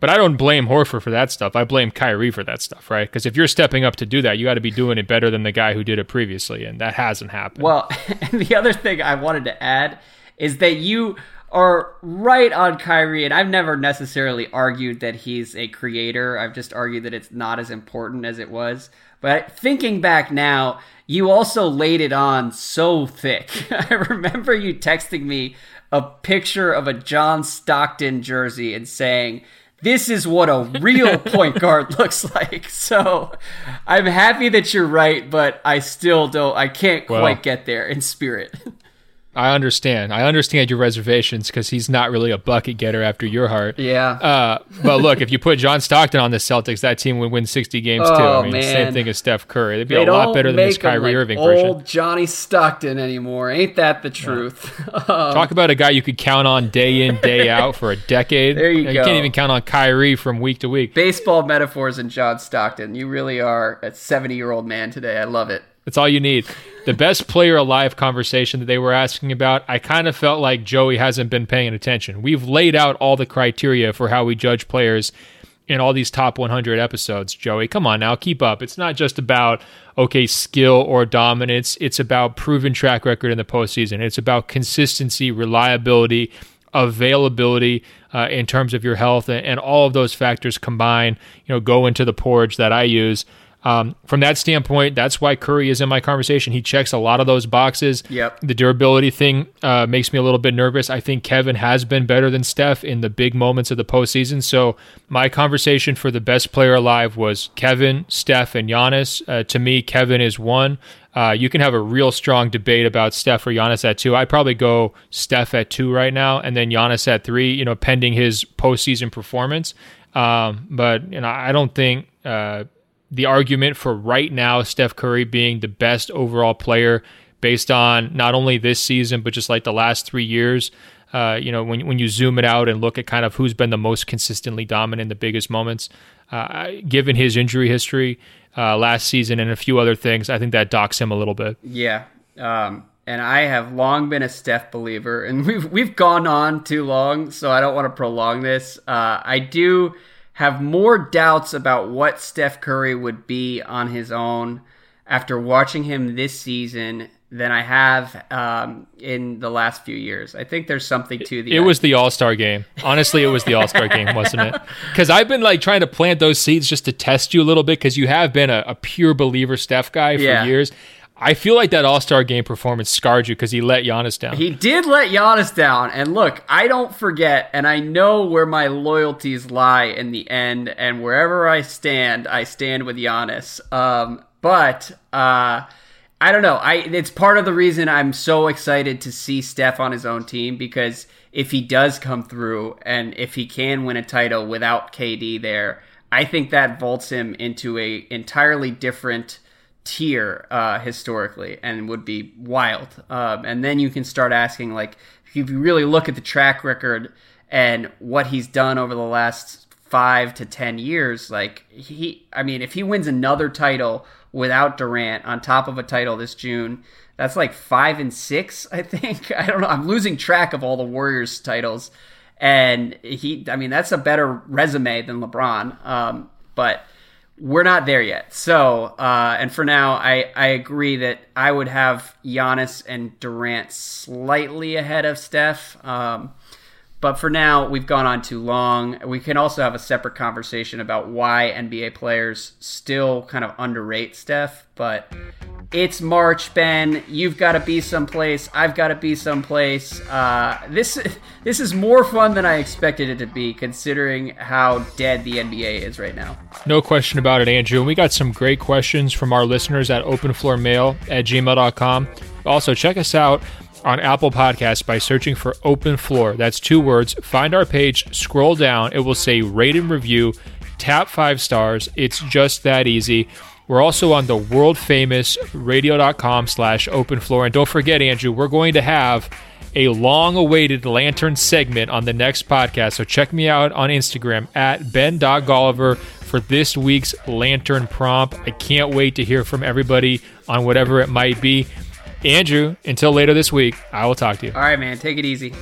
But I don't blame Horford for that stuff. I blame Kyrie for that stuff, right? Because if you're stepping up to do that, you got to be doing it better than the guy who did it previously, and that hasn't happened. Well, and the other thing I wanted to add is that you are right on Kyrie, and I've never necessarily argued that he's a creator. I've just argued that it's not as important as it was. But thinking back now, you also laid it on so thick. I remember you texting me a picture of a John Stockton jersey and saying, this is what a real point guard looks like. So I'm happy that you're right, but I still don't, I can't quite get there in spirit. I understand. I understand your reservations because he's not really a bucket getter after your heart. Yeah. Uh, but look, if you put John Stockton on the Celtics, that team would win 60 games oh, too. I mean, man. same thing as Steph Curry. They'd be they a lot better than this Kyrie like Irving old version. Johnny Stockton anymore. Ain't that the truth? Yeah. um, Talk about a guy you could count on day in, day out for a decade. There you, you go. You can't even count on Kyrie from week to week. Baseball metaphors and John Stockton. You really are a 70 year old man today. I love it. That's all you need. The best player alive conversation that they were asking about, I kind of felt like Joey hasn't been paying attention. We've laid out all the criteria for how we judge players in all these top 100 episodes, Joey. Come on now, keep up. It's not just about, okay, skill or dominance. It's about proven track record in the postseason. It's about consistency, reliability, availability uh, in terms of your health, and, and all of those factors combined, you know, go into the porridge that I use. Um, from that standpoint, that's why Curry is in my conversation. He checks a lot of those boxes. Yep. The durability thing uh, makes me a little bit nervous. I think Kevin has been better than Steph in the big moments of the postseason. So my conversation for the best player alive was Kevin, Steph, and Giannis. Uh, to me, Kevin is one. Uh, you can have a real strong debate about Steph or Giannis at two. I'd probably go Steph at two right now, and then Giannis at three. You know, pending his postseason performance. Um, but you know, I don't think uh, the argument for right now Steph Curry being the best overall player based on not only this season but just like the last three years. Uh, you know, when when you zoom it out and look at kind of who's been the most consistently dominant in the biggest moments, uh, given his injury history uh, last season and a few other things, I think that docks him a little bit. Yeah, um, and I have long been a Steph believer, and we've we've gone on too long, so I don't want to prolong this. Uh, I do have more doubts about what Steph Curry would be on his own after watching him this season than I have um, in the last few years. I think there's something to the. It was the All Star game. Honestly, it was the All Star game, wasn't it? Because I've been like trying to plant those seeds just to test you a little bit because you have been a, a, pure believer Steph guy for yeah. years. I feel like that All Star game performance scarred you because he let Giannis down. He did let Giannis down, and look, I don't forget, and I know where my loyalties lie in the end, and wherever I stand, I stand with Giannis. Um, but uh, I don't know. I it's part of the reason I'm so excited to see Steph on his own team because if he does come through and if he can win a title without KD there, I think that vaults him into a entirely different tier uh, historically and would be wild. Um, and then you can start asking, like, if you really look at the track record and what he's done over the last five to ten years, like he, I mean, if he wins another title without Durant on top of a title this June, that's like five and six, I think. I don't know. I'm losing track of all the Warriors titles. And he, I mean, that's a better resume than LeBron. Um, but we're not there yet. So, uh, and for now, I, I agree that I would have Giannis and Durant slightly ahead of Steph. Um, but for now, we've gone on too long. We can also have a separate conversation about why NBA players still kind of underrate Steph. But it's March, Ben. You've got to be someplace. I've got to be someplace. Uh, this this is more fun than I expected it to be, considering how dead the NBA is right now. No question about it, Andrew. And we got some great questions from our listeners at openfloormail at gmail.com. Also, check us out on Apple Podcasts by searching for Open Floor. That's two words. Find our page, scroll down. It will say rate and review, tap five stars. It's just that easy. We're also on the world famous radio.com slash open floor. And don't forget, Andrew, we're going to have a long awaited lantern segment on the next podcast. So check me out on Instagram at ben.golliver for this week's lantern prompt. I can't wait to hear from everybody on whatever it might be. Andrew, until later this week, I will talk to you. All right, man. Take it easy.